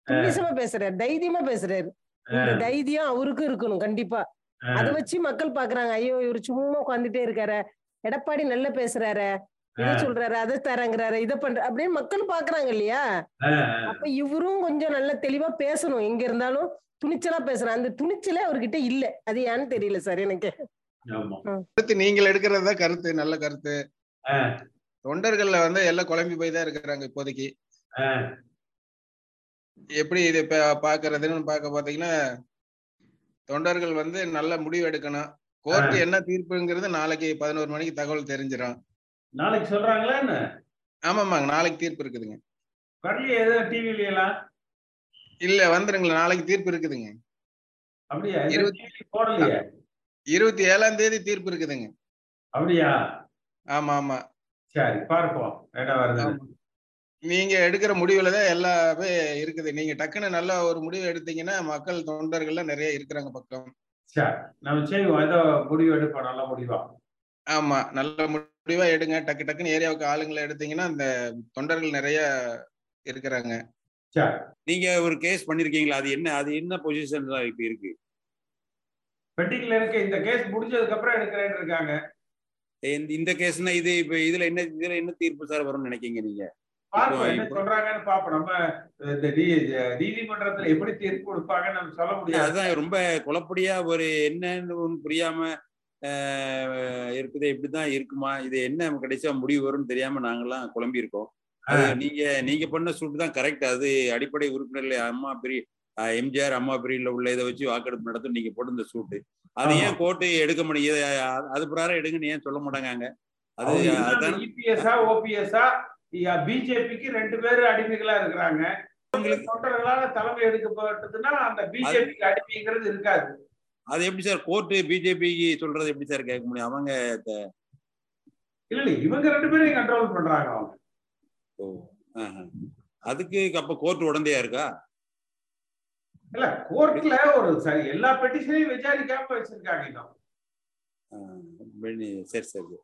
துணிசமா பேசுறாரு தைரியமா பேசுறாரு. இந்த தைரியம் அவருக்கும் இருக்கணும் கண்டிப்பா. அதை வச்சு மக்கள் பாக்குறாங்க ஐயோ இவரு சும்மா உட்காந்துட்டே இருக்காரு எடப்பாடி நல்லா பேசுறாரு இதை. சொல்றாரு அதை தரங்குறாரு இதை பண்ற அப்படின்னு மக்கள் பாக்குறாங்க இல்லையா. அப்ப இவரும் கொஞ்சம் நல்ல தெளிவா பேசணும் எங்க இருந்தாலும் துணிச்சலா பேசணும். அந்த துணிச்சலே அவர்கிட்ட இல்ல. அது ஏன்னு தெரியல சார் எனக்கு. கருத்து நீங்கள் எடுக்கிறது தான் கருத்து நல்ல கருத்து. தொண்டர்கள்ல வந்து எல்லாம் குழம்பி போய் தான் இருக்கிறாங்க இப்போதைக்கு. எப்படி இது இப்ப பாக்குறதுன்னு பார்க்க பாத்தீங்கன்னா தொண்டர்கள் வந்து நல்ல முடிவு எடுக்கணும். கோர்ட் என்ன தீர்ப்புங்கிறது நாளைக்கு பதினோரு மணிக்கு தகவல் தெரிஞ்சிடும் நாளைக்கு சொல்றாங்களா என்ன? ஆமாமாங்க நாளைக்கு தீர்ப்பு இருக்குதுங்க. வரலையே ஏதோ டிவில எல்லாம் இல்ல வந்துருங்களா நாளைக்கு தீர்ப்பு இருக்குதுங்க. அப்படியா? போடலையே. இருபத்தி ஏழாம் தேதி தீர்ப்பு இருக்குதுங்க. அப்படியா? ஆமா ஆமா சரி பார்ப்போம். என்ன வருது. நீங்க எடுக்கிற முடிவுல தான் எல்லாமே இருக்குது. நீங்க டக்குன்னு நல்ல ஒரு முடிவு எடுத்தீங்கன்னா மக்கள் தொண்டர்கள்லாம் நிறைய இருக்கிறாங்க பக்கம். சரி நம்ம செய்வோம். ஏதோ முடிவு எடுப்போம். நல்ல முடிவா? ஆமா நல்ல முடிவா எடுங்க. டக்கு டக்குன்னு ஏரியாவுக்கு ஆளுங்களை எடுத்தீங்கன்னா இந்த தொண்டர்கள் நிறைய இருக்கிறாங்க. சரி. நீங்க ஒரு கேஸ் பண்ணிருக்கீங்களா? அது என்ன அது என்ன பொசிஷன் தான் இப்ப இருக்கு? பெட்டிங்ல இருக்கு இந்த கேஸ் முடிஞ்சதுக்கு அப்புறம் எடுக்கிறேன்னு இருக்காங்க. இந்த கேஸ்னா இது இப்ப இதுல என்ன இதுல என்ன தீர்ப்பு சார் வரும்னு நினைக்கீங்க நீங்க? பார்ப்போம் என்ன இப்போ- சொல்றாங்கன்னு பார்ப்போம். நம்ம இந்த நீ- நீதிமன்றத்துல எப்படி தீர்ப்பு கொடுப்பாங்கன்னு நம்ம சொல்ல முடியாது. அதுதான் ரொம்ப குழப்படியா ஒரு என்னன்னு ஒண்ணு புரியாம இருக்குது இப்படிதான் இருக்குமா? இது என்ன கடைசியா முடிவு வரும்னு தெரியாம நாங்கெல்லாம் குழம்பி இருக்கோம் நீங்க நீங்க பண்ண சூட் தான் கரெக்ட் அது அடிப்படை உறுப்பினர்ல அம்மா பிரி எம்ஜிஆர் அம்மா பிரியில உள்ள இதை வச்சு வாக்கெடுப்பு நடத்தும். நீங்க போட்டு இந்த சூட்டு. அது. ஏன் கோர்ட்டு எடுக்க முடியும் அது பிரகாரம் எடுங்கன்னு ஏன் சொல்ல மாட்டாங்க அது இபிஎஸ்ஆ ஓபிஎஸ்ஆ பிஜேபிக்கு ரெண்டு பேரும் அடிமைகளா இருக்கிறாங்க. தொண்டர்களால தலைமை எடுக்கப்பட்டதுன்னா அந்த பிஜேபிக்கு அடிமைங்கிறது இருக்காது. அது எப்படி சார்? கோர்ட்டு பிஜேபிக்கு சொல்றது எப்படி சார் கேட்க முடியும்? அவங்க இல்ல இல்ல இவங்க ரெண்டு பேரையும் கண்ட்ரோல் பண்றாங்க அவங்க. அதுக்கு அப்ப கோர்ட் உடந்தையா இருக்கா? இல்ல கோர்ட்ல ஒரு சரி எல்லா பெட்டிஷனையும் விசாரிக்காம வச்சிருக்காங்க இன்னும். சரி சரி.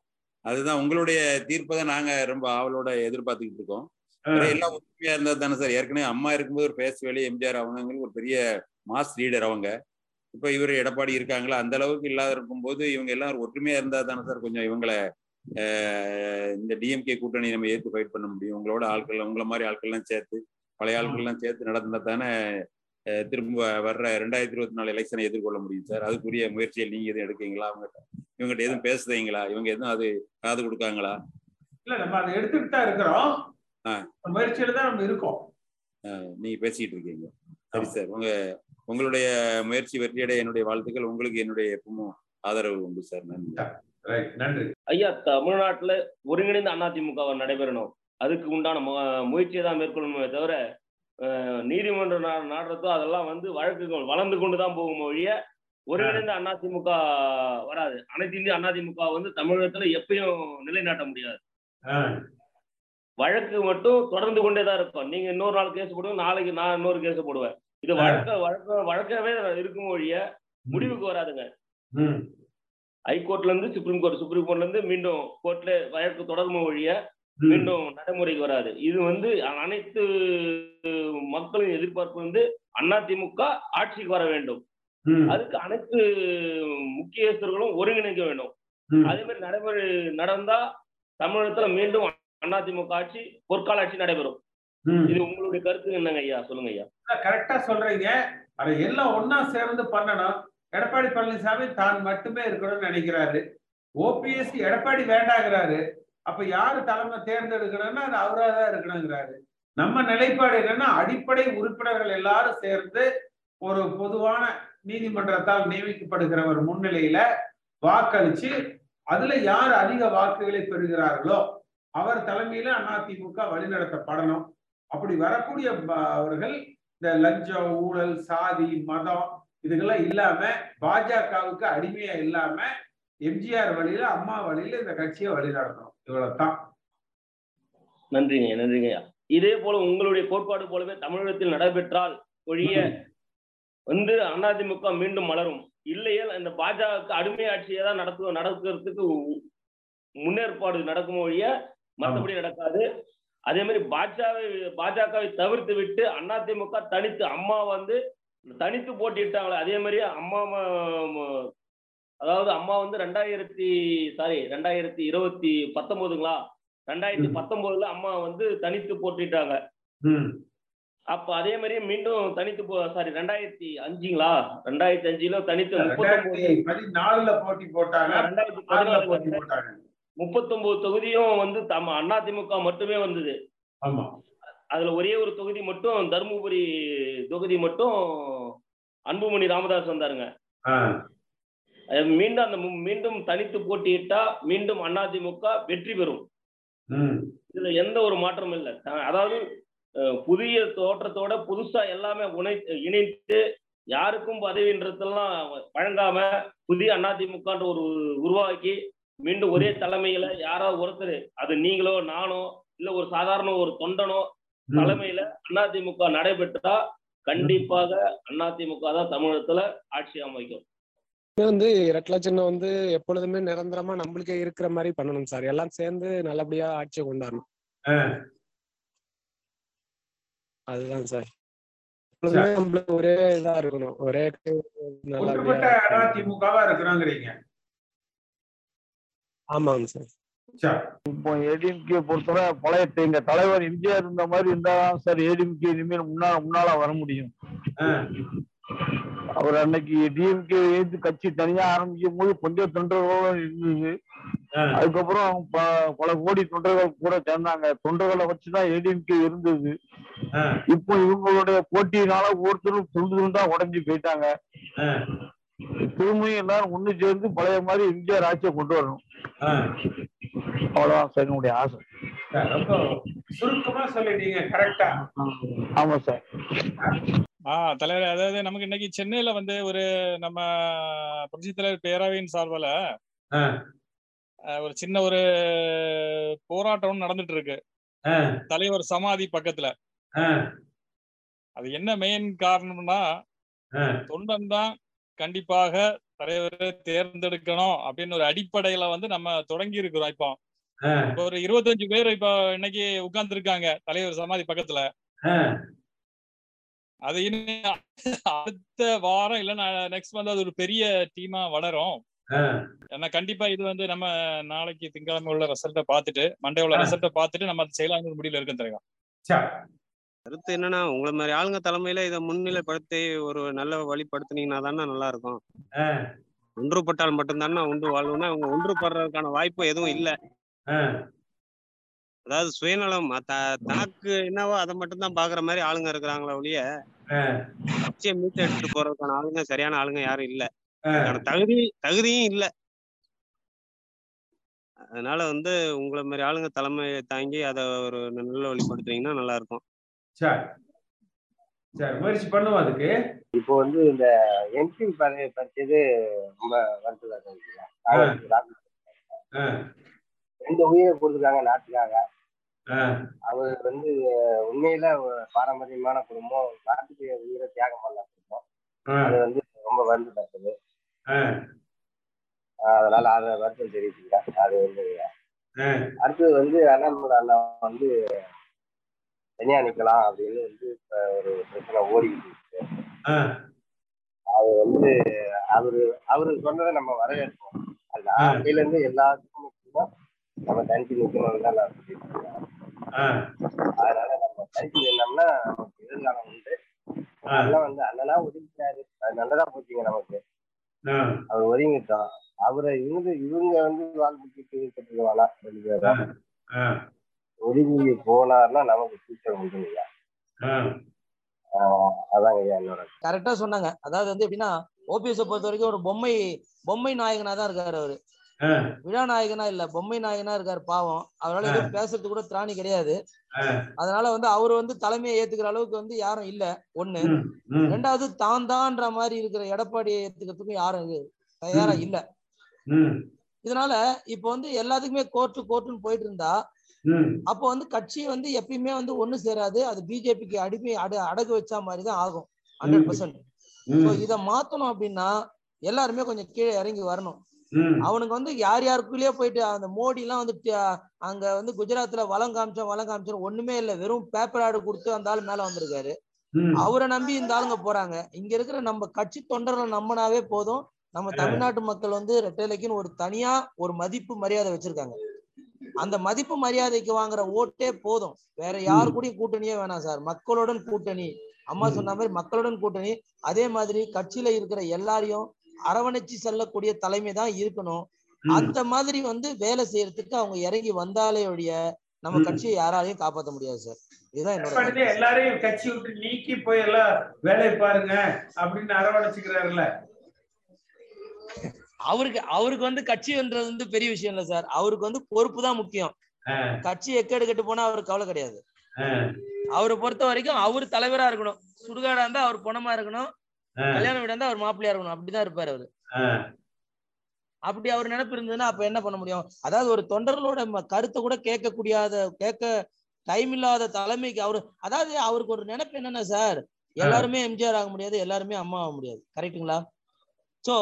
அதுதான் உங்களுடைய தீர்ப்பை தான் நாங்க ரொம்ப ஆவலோட எதிர்பார்த்துக்கிட்டு இருக்கோம். எல்லாம் ஒற்றுமையா இருந்தா தானே சார்? ஏற்கனவே அம்மா இருக்கும்போது ஒரு பேஸ் வேலி எம்ஜிஆர் அவங்களுக்கு ஒரு பெரிய மாஸ் லீடர் அவங்க. இப்ப இவர் எடப்பாடி இருக்காங்களா? அந்த அளவுக்கு இல்லாத இருக்கும்போது இவங்க எல்லாம் ஒற்றுமையா இருந்தா தானே சார் கொஞ்சம் இவங்களை இந்த டிஎம்கே கூட்டணி நம்ம ஏற்று ஃபைட் பண்ண முடியும். உங்களோட ஆட்கள் உங்கள மாதிரி ஆட்கள்லாம் சேர்த்து பழைய ஆட்கள்லாம் சேர்த்து நடந்தா தானே திரும்ப வர்ற ரெண்டாயிரத்தி இருபத்தி நாலு எலெக்ஷனை எதிர்கொள்ள முடியும் சார். அதுக்குரிய முயற்சியை நீங்க எதுவும் எடுக்கீங்களா? அவங்ககிட்ட இவங்ககிட்ட எதுவும் பேசுதீங்களா இவங்க எதுவும் அது காது கொடுக்காங்களா? இல்ல நம்ம அதை எடுத்துக்கிட்டு தான் இருக்கிறோம். முயற்சியில தான் நம்ம இருக்கோம். ஆஹ் நீங்க பேசிட்டு இருக்கீங்க. சரி சார். உங்க உங்களுடைய முயற்சி வெற்றியடைய என்னுடைய வாழ்த்துக்கள். உங்களுக்கு என்னுடைய எப்பவும் ஆதரவு உண்டு சார். நன்றி. ரைட் நன்றி. ஐயா தமிழ்நாட்டுல ஒருங்கிணைந்த அதிமுக நடைபெறணும். அதுக்கு உண்டான முயற்சியை தான் மேற்கொள்ளணுமே தவிர நீதிமன்றம் நாடுறதோ அதெல்லாம் வந்து வழக்குகள் வளர்ந்து கொண்டு தான் போகும் ஒழிய ஒருங்கிணைந்த அதிமுக வராது. அனைத்து இந்திய அதிமுக வந்து தமிழகத்துல எப்பயும் நிலைநாட்ட முடியாது. வழக்கு மட்டும் தொடர்ந்து கொண்டே தான் இருக்கும். நீங்க இன்னொரு நாள் கேஸ் போடுங்க நாளைக்கு நான் இன்னொரு கேஸ் போடுவேன். இது வழக்க வழக்க வழக்கவே இருக்கும் ஒழிய முடிவுக்கு வராதுங்க. ஹைகோர்ட்ல இருந்து சுப்ரீம் கோர்ட் சுப்ரீம் கோர்ட்ல இருந்து மீண்டும் கோர்ட்ல வழக்கு தொடரும் ஒழிய மீண்டும் நடைமுறைக்கு வராது. இது வந்து அனைத்து மக்களின் எதிர்பார்ப்பு வந்து அதிமுக ஆட்சிக்கு வர வேண்டும். அதுக்கு அனைத்து முக்கியஸ்தர்களும் ஒருங்கிணைக்க வேண்டும். அதே மாதிரி நடைமுறை நடந்தா தமிழகத்துல மீண்டும் அதிமுக ஆட்சி பொற்கால ஆட்சி நடைபெறும். இது உங்களுடைய கருத்து என்னங்க ஐயா? சொல்லுங்க ஐயா. கரெக்டா சொல்றீங்க. அதை எல்லாம் ஒண்ணா சேர்ந்து பண்ணணும் எடப்பாடி பழனிசாமி தான் மட்டுமே இருக்கணும்னு நினைக்கிறாரு. ஓபிஎஸ் எடப்பாடி வேண்டாங்கிறாரு. அப்ப யாரு தலைமை தேர்ந்தெடுக்கணும்னா அது அவரா தான் இருக்கணுங்கிறாரு. நம்ம நிலைப்பாடு என்னன்னா அடிப்படை உறுப்பினர்கள் எல்லாரும் சேர்ந்து ஒரு பொதுவான நீதிமன்றத்தால் நியமிக்கப்படுகிறவர் முன்னிலையில வாக்களிச்சு அதுல யார் அதிக வாக்குகளை பெறுகிறார்களோ அவர் தலைமையில அதிமுக வழிநடத்தப்படணும். அப்படி வரக்கூடிய அவர்கள் இந்த லஞ்சம் ஊழல் சாதி மதம் இதுக்கெல்லாம் இல்லாம பாஜகவுக்கு அடிமையா இல்லாம எம்ஜிஆர் வழியில அம்மா வழியில இந்த கட்சியை வழி நடத்தணும் இவ்வளவுதான் நன்றிங்க நன்றிங்க. ஐயா இதே போல உங்களுடைய கோட்பாடு போலவே தமிழகத்தில் நடைபெற்றால் ஒழிய வந்து அதிமுக மீண்டும் மலரும். இல்லையேல் இந்த பாஜக அடிமை ஆட்சியை தான் நடத்து நடக்கிறதுக்கு முன்னேற்பாடு நடக்கும் ஒழிய மற்றபடி நடக்காது. அதே மாதிரி பாஜகவை பாஜகவை தவிர்த்து விட்டு அதிமுக தனித்து அம்மா வந்து தனித்து போட்டிட்டாங்களே. அதே மாதிரி அம்மா அதாவது அம்மா வந்து ரெண்டாயிரத்தி சாரி ரெண்டாயிரத்தி இருபத்தி பத்தொன்பதுங்களா ரெண்டாயிரத்தி பத்தொன்பதுல அம்மா வந்து தனித்து போட்டிட்டாங்க அப்ப அதே மாதிரி மீண்டும் தனித்து போ சாரி ரெண்டாயிரத்தி அஞ்சுங்களா? ரெண்டாயிரத்தி அஞ்சுல தனித்து முப்பத்தொன்பது போட்டி போட்டாங்க. ரெண்டாயிரத்தி பதினாலு போட்டி போட்டாங்க. முப்பத்தொன்பது தொகுதியும் வந்து தம அதிமுக மட்டுமே வந்தது. ஆமா. அதுல ஒரே ஒரு தொகுதி மட்டும் தருமபுரி தொகுதி மட்டும் அன்புமணி ராமதாஸ் வந்தாருங்க. மீண்டும் அந்த மீண்டும் தனித்து போட்டியிட்டா மீண்டும் அதிமுக வெற்றி பெறும். இதுல எந்த ஒரு மாற்றமும் இல்லை. அதாவது புதிய தோற்றத்தோட புதுசா எல்லாமே உணை இணைத்து யாருக்கும் பதவின்றதெல்லாம் வழங்காம புதிய அதிமுகன்ற ஒரு உருவாக்கி மீண்டும் ஒரே தலைமையில யாராவது ஒருத்தர் அது நீங்களோ நானோ இல்ல ஒரு சாதாரண ஒரு தொண்டனோ தலைமையில அதிமுக நடைபெற்றா கண்டிப்பாக அதிமுக தான் தமிழகத்துல ஆட்சி அமைக்கும். வந்து ரெட்டல சின்னம் வந்து எப்பொழுதுமே நிரந்தரமா நம்மளுக்கே இருக்கிற மாதிரி பண்ணணும் சார். எல்லாம் சேர்ந்து நல்லபடியா ஆட்சியை கொண்டாடணும். அதுதான் சார். நம்மளுக்கு ஒரே இதா இருக்கணும். ஒரே அதிமுகவா இருக்கிறாங்கிறீங்க. ஆமாங்க சார். இப்போ ஏடிஎம்கே பொறுத்தவரை பழைய எங்க தலைவர் எம்ஜிஆர் இருந்த மாதிரி இருந்தாதான் சார் ஏடிஎம்கே இனிமேல் முன்னால முன்னால வர முடியும். அவர் அன்னைக்கு டிஎம்கே ஏத்து கட்சி தனியா ஆரம்பிக்கும் போது கொஞ்சம் தொண்டர்களோட இருந்தது. அதுக்கப்புறம் பல கோடி தொண்டர்கள் கூட சேர்ந்தாங்க. தொண்டர்களை வச்சுதான் ஏடிஎம்கே இருந்தது. இப்போ இவங்களுடைய போட்டியினால ஒருத்தரும் துண்டு துண்டா உடைஞ்சு போயிட்டாங்க. திரும்பியும் எல்லாரும் ஒண்ணு சேர்ந்து பழைய மாதிரி எம்ஜிஆர் ஆட்சியை கொண்டு வரணும். அவ்வளவுதான் சார் என்னுடைய ஆசை. சுருக்கமா சொல்லிட்டீங்க கரெக்டா ஆமா சார். ஆ தலைவர் அதாவது நமக்கு இன்னைக்கு சென்னையில வந்து ஒரு நம்ம புரட்சி தலைவர் பேரவையின் சார்பால ஒரு சின்ன ஒரு போராட்டம் நடந்துட்டு இருக்கு. தலைவர் சமாதி பக்கத்துல. அது என்ன மெயின் காரணம்னா தொண்டன் தான் கண்டிப்பாக தலைவரை தேர்ந்தெடுக்கணும் அப்படின்னு ஒரு அடிப்படையில வந்து நம்ம தொடங்கி இருக்கிறோம் இப்போ. இப்போ ஒரு இருபத்தஞ்சு பேர் இப்போ இன்னைக்கு உட்கார்ந்து இருக்காங்க தலைவர் சமாதி பக்கத்துல. அது அடுத்த வாரம் இல்லைன்னா நெக்ஸ்ட் வந்து அது ஒரு பெரிய டீமா வளரும். ஏன்னா கண்டிப்பா இது வந்து நம்ம நாளைக்கு திங்கட்கிழமை உள்ள ரிசல்ட்டை பார்த்துட்டு மண்டே உள்ள ரிசல்ட்டை பார்த்துட்டு நம்ம அதை செய்யலாம் முடியல இருக்கும் தெரியும் கருத்து என்னன்னா உங்களை மாதிரி ஆளுங்க தலைமையில இதை முன்னிலைப்படுத்தி ஒரு நல்ல வழிப்படுத்துனீங்கன்னா தானே நல்லா இருக்கும் ஒன்றுபட்டால் மட்டும்தானே ஒன்று வாழ்வுன்னா அவங்க ஒன்றுபடுறதுக்கான வாய்ப்பு எதுவும் இல்லை. அதாவது சுயநலம் தனக்கு என்னவோ அதை மட்டும்தான் பாக்குற மாதிரி ஆளுங்க இருக்கிறாங்களே ஒழிய கட்சியை மீட்டு எடுத்துட்டு போறதுக்கான ஆளுங்க சரியான ஆளுங்க யாரும் இல்ல. தகுதி தகுதியும் இல்ல. அதனால வந்து உங்களை மாதிரி ஆளுங்க தலைமை தாங்கி அதை ஒரு நல்ல வழிப்படுத்துனீங்கன்னா நல்லா இருக்கும் சரி. சரி முயற்சி பண்ணுவோம் அதுக்கு. இப்போ வந்து இந்த எம்பி பதவி பறிச்சது ரொம்ப அவருக்கு ராகுல் ரெண்டு உயிரை கொடுத்துருக்காங்க நாட்டுக்காக. அவர் வந்து உண்மையில ஒரு பாரம்பரியமான குடும்பம். நாட்டுக்கு உயிரை தியாகம் பண்ண குடும்பம் அது வந்து ரொம்ப வருத்தப்பட்டது அதனால அதை வருத்தம் தெரிவிச்சுக்கிறேன் அது வந்து அடுத்தது வந்து அண்ணாமலை அண்ணா வந்து தனியா நிக்கலாம் அப்படின்னு வந்து இப்ப ஒரு பிரச்சனை ஓடிக்கிட்டு இருக்கு. அது வந்து அவரு அவரு சொன்னதை நம்ம வரவேற்போம். அது ஆரம்பியில இருந்து எல்லாத்துக்கும் நம்ம தனிச்சு நிக்கணும்னு தான் நான் சொல்லிட்டு இருக்கேன். அதனால நம்ம தனிச்சு நின்னோம்னா நமக்கு எதிர்காலம் உண்டு. அதெல்லாம் வந்து அண்ணனா ஒதுங்கிட்டாரு அது நல்லதா போச்சுங்க நமக்கு. அவர் ஒதுங்கிட்டோம் அவரை இவங்க இவங்க வந்து வாழ்க்கைக்கு ரெண்டு பேரும். ஒதுங்கி போனார்னா நமக்கு ஃபியூச்சர் உண்டுங்க அதாங்க என்னோட கரெக்டா சொன்னாங்க. அதாவது வந்து எப்படின்னா ஓபிஎஸ் பொறுத்த வரைக்கும் ஒரு பொம்மை பொம்மை நாயகனா தான் இருக்காரு அவரு. விழா நாயகனா இல்ல பொம்மை நாயகனா இருக்காரு பாவம். அவரால எதுவும் பேசுறது கூட திராணி கிடையாது. அதனால வந்து அவர் வந்து தலைமையை ஏத்துக்கிற அளவுக்கு வந்து யாரும் இல்ல. ஒண்ணு. ரெண்டாவது தான் தான்ற மாதிரி இருக்கிற எடப்பாடியை ஏத்துக்கிறதுக்கும் யாரும் தயாரா இல்ல. இதனால இப்ப வந்து எல்லாத்துக்குமே கோர்ட்டு கோர்ட்டுன்னு போயிட்டு இருந்தா அப்போ வந்து கட்சி வந்து எப்பயுமே வந்து ஒண்ணு சேராது. அது பிஜேபிக்கு அடிமை அட அடகு வச்ச மாதிரி தான் ஆகும் ஹண்ட்ரட் பர்சன்ட் இத மாத்தணும் அப்படின்னா எல்லாருமே கொஞ்சம் கீழே இறங்கி வரணும். அவனுக்கு வந்து யார் யாருக்குள்ளேயே போயிட்டு அந்த மோடி எல்லாம் வந்து அங்க வந்து குஜராத்ல வளம் காமிச்சோம் வளம் காமிச்சோம் ஒண்ணுமே இல்ல. வெறும் பேப்பர் ஆடு கொடுத்து அந்த ஆள் மேல வந்திருக்காரு. அவரை நம்பி இந்த ஆளுங்க போறாங்க. இங்க இருக்கிற நம்ம கட்சி தொண்டர்களை நம்பினாவே போதும். நம்ம தமிழ்நாட்டு மக்கள் வந்து ரெட்டலைக்குன்னு ஒரு தனியா ஒரு மதிப்பு மரியாதை வச்சிருக்காங்க. அந்த மதிப்பு மரியாதைக்கு வாங்குற ஓட்டே போதும். வேற யாரு கூடயும் கூட்டணியே வேணாம் சார். மக்களுடன் கூட்டணி. அம்மா சொன்ன மாதிரி மக்களுடன் கூட்டணி. அதே மாதிரி கட்சியில இருக்கிற எல்லாரையும் அரவணைச்சு செல்லக்கூடிய தலைமை தான் இருக்கணும். அந்த மாதிரி வந்து வேலை செய்யறதுக்கு அவங்க இறங்கி வந்தாலே ஒழிய நம்ம கட்சியை யாராலையும் காப்பாற்ற முடியாது சார். இதுதான் என்னோட எல்லாரையும் கட்சி விட்டு நீக்கி போய் எல்லாம் வேலையை பாருங்க அப்படின்னு அரவணைச்சுக்கிறாருல்ல. அவருக்கு அவருக்கு வந்து கட்சின்றது வந்து பெரிய விஷயம் இல்ல சார். அவருக்கு வந்து பொறுப்பு தான் முக்கியம். கட்சி எக்கேடு கெட்டு போனா அவருக்கு கவலை கிடையாது. அவரை பொறுத்த வரைக்கும் அவர் தலைவரா இருக்கணும். சுடுகாடா இருந்தா அவர் பொணமா இருக்கணும். கல்யாண வீடா இருந்தா அவர் மாப்பிள்ளையா இருக்கணும். அப்படிதான் இருப்பாரு அவரு. அப்படி அவர் நினைப்பு இருந்ததுன்னா அப்ப என்ன பண்ண முடியும்? அதாவது ஒரு தொண்டர்களோட கருத்தை கூட கேட்கக்கூடியாத கேட்க டைம் இல்லாத தலைமைக்கு அவரு அதாவது அவருக்கு ஒரு நினைப்பு என்னன்னா சார் எல்லாருமே எம்ஜிஆர் ஆக முடியாது எல்லாருமே அம்மா ஆக முடியாது. கரெக்ட்டுங்களா சோ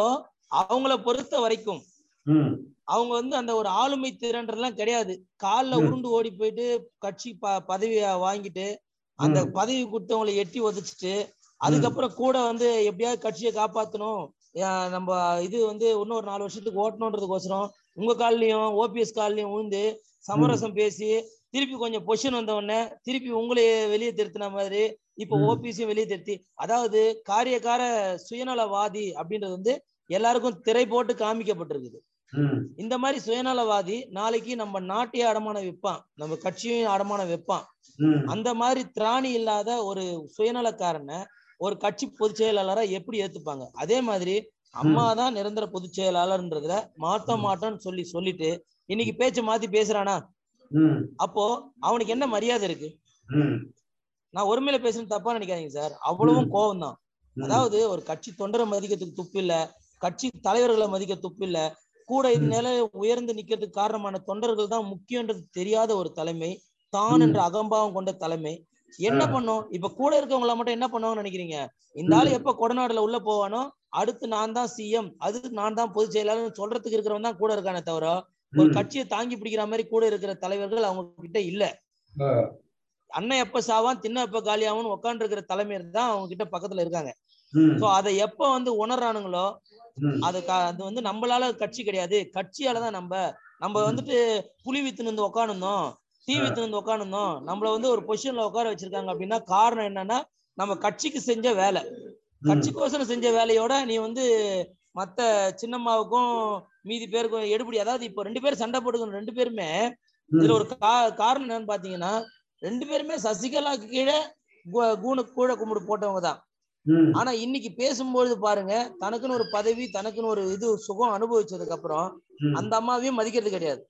அவங்கள பொறுத்த வரைக்கும் அவங்க வந்து அந்த ஒரு ஆளுமை திறன்றெல்லாம் கிடையாது. கால்ல. உருண்டு ஓடி போயிட்டு கட்சி ப பதவியை வாங்கிட்டு அந்த. பதவி கொடுத்தவங்களை எட்டி உதச்சிட்டு அதுக்கப்புறம் கூட வந்து எப்படியாவது கட்சியை காப்பாத்தணும். நம்ம இது வந்து இன்னொரு நாலு வருஷத்துக்கு ஓட்டணுன்றதுக்கோசரம் உங்க கால்லயும் ஓபிஎஸ் கால்லயும் விழுந்து சமரசம் பேசி திருப்பி கொஞ்சம் பொசிஷன் வந்த உடனே திருப்பி உங்களையே வெளியே திருத்தின மாதிரி இப்ப ம். ஓபிஎஸ்ஸையும் வெளியே திருத்தி அதாவது காரியக்கார சுயநலவாதி அப்படின்றது வந்து எல்லாருக்கும் திரை போட்டு காமிக்கப்பட்டிருக்குது. இந்த மாதிரி சுயநலவாதி நாளைக்கு நம்ம நாட்டையே அடமான வைப்பான். நம்ம கட்சியும் அடமான வைப்பான். அந்த மாதிரி திராணி இல்லாத ஒரு சுயநலக்காரனை ஒரு கட்சி பொதுச் செயலாளரா எப்படி ஏத்துப்பாங்க? அதே மாதிரி அம்மா தான் நிரந்தர பொதுச் செயலாளர்ன்றதுல மாத்த மாட்டோம்னு சொல்லி சொல்லிட்டு இன்னைக்கு பேச்ச மாத்தி பேசுறானா? அப்போ அவனுக்கு என்ன மரியாதை இருக்கு? நான் ஒருமையில பேசுறது தப்பா நினைக்காதீங்க சார். அவ்வளவும் கோவம் தான். அதாவது ஒரு கட்சி தொண்டரை மதிக்கிறதுக்கு துப்பு இல்ல கட்சி தலைவர்களை மதிக்க துப்பு இல்ல கூட இந்த நிலை உயர்ந்து நிக்கிறதுக்கு காரணமான தொண்டர்கள் தான் முக்கியன்றது தெரியாத ஒரு தலைமை தான் என்ற அகம்பாவம் கொண்ட தலைமை என்ன. பண்ணும் இப்ப கூட இருக்கவங்கள மட்டும் என்ன பண்ணுவாங்கன்னு நினைக்கிறீங்க இந்த ஆளு எப்ப கொடநாடுல உள்ள போவானோ அடுத்து நான் தான் சிஎம் அது நான் தான் பொதுச் செயலாளர் சொல்றதுக்கு இருக்கிறவன் தான் கூட இருக்கானே தவிர ஒரு. கட்சியை தாங்கி பிடிக்கிற மாதிரி கூட இருக்கிற தலைவர்கள் அவங்க கிட்ட இல்ல. அண்ணன் எப்ப சாவான் தின்ன எப்ப காலியாகும் உட்கார்ந்து இருக்கிற தலைமையர் தான் அவங்க கிட்ட பக்கத்துல இருக்காங்க. சோ அதை எப்ப வந்து உணர்றானுங்களோ. அது அது வந்து நம்மளால கட்சி கிடையாது கட்சியால தான் நம்ம நம்ம வந்துட்டு புலி வித்து நின்று உட்காந்துருந்தோம் தீ வித்து நின்று உட்காந்துருந்தோம் நம்மள வந்து ஒரு பொசிஷன்ல உட்கார வச்சிருக்காங்க அப்படின்னா காரணம் என்னன்னா நம்ம கட்சிக்கு செஞ்ச வேலை. கட்சிக்கோசரம் செஞ்ச வேலையோட நீ வந்து மத்த சின்னம்மாவுக்கும் மீதி பேருக்கும் எடுபடி அதாவது இப்போ ரெண்டு பேரும் சண்டை போட்டுக்கணும் ரெண்டு பேருமே. இதுல ஒரு கா- காரணம் என்னன்னு பாத்தீங்கன்னா ரெண்டு பேருமே சசிகலாக்கு கீழே கூணு கூட கும்பிடு போட்டவங்க தான். ஆனா இன்னைக்கு பேசும்பொழுது பாருங்க தனக்குன்னு ஒரு பதவி தனக்குன்னு ஒரு இது சுகம் அனுபவிச்சதுக்கு அப்புறம். அந்த அம்மாவையும் மதிக்கிறது கிடையாது.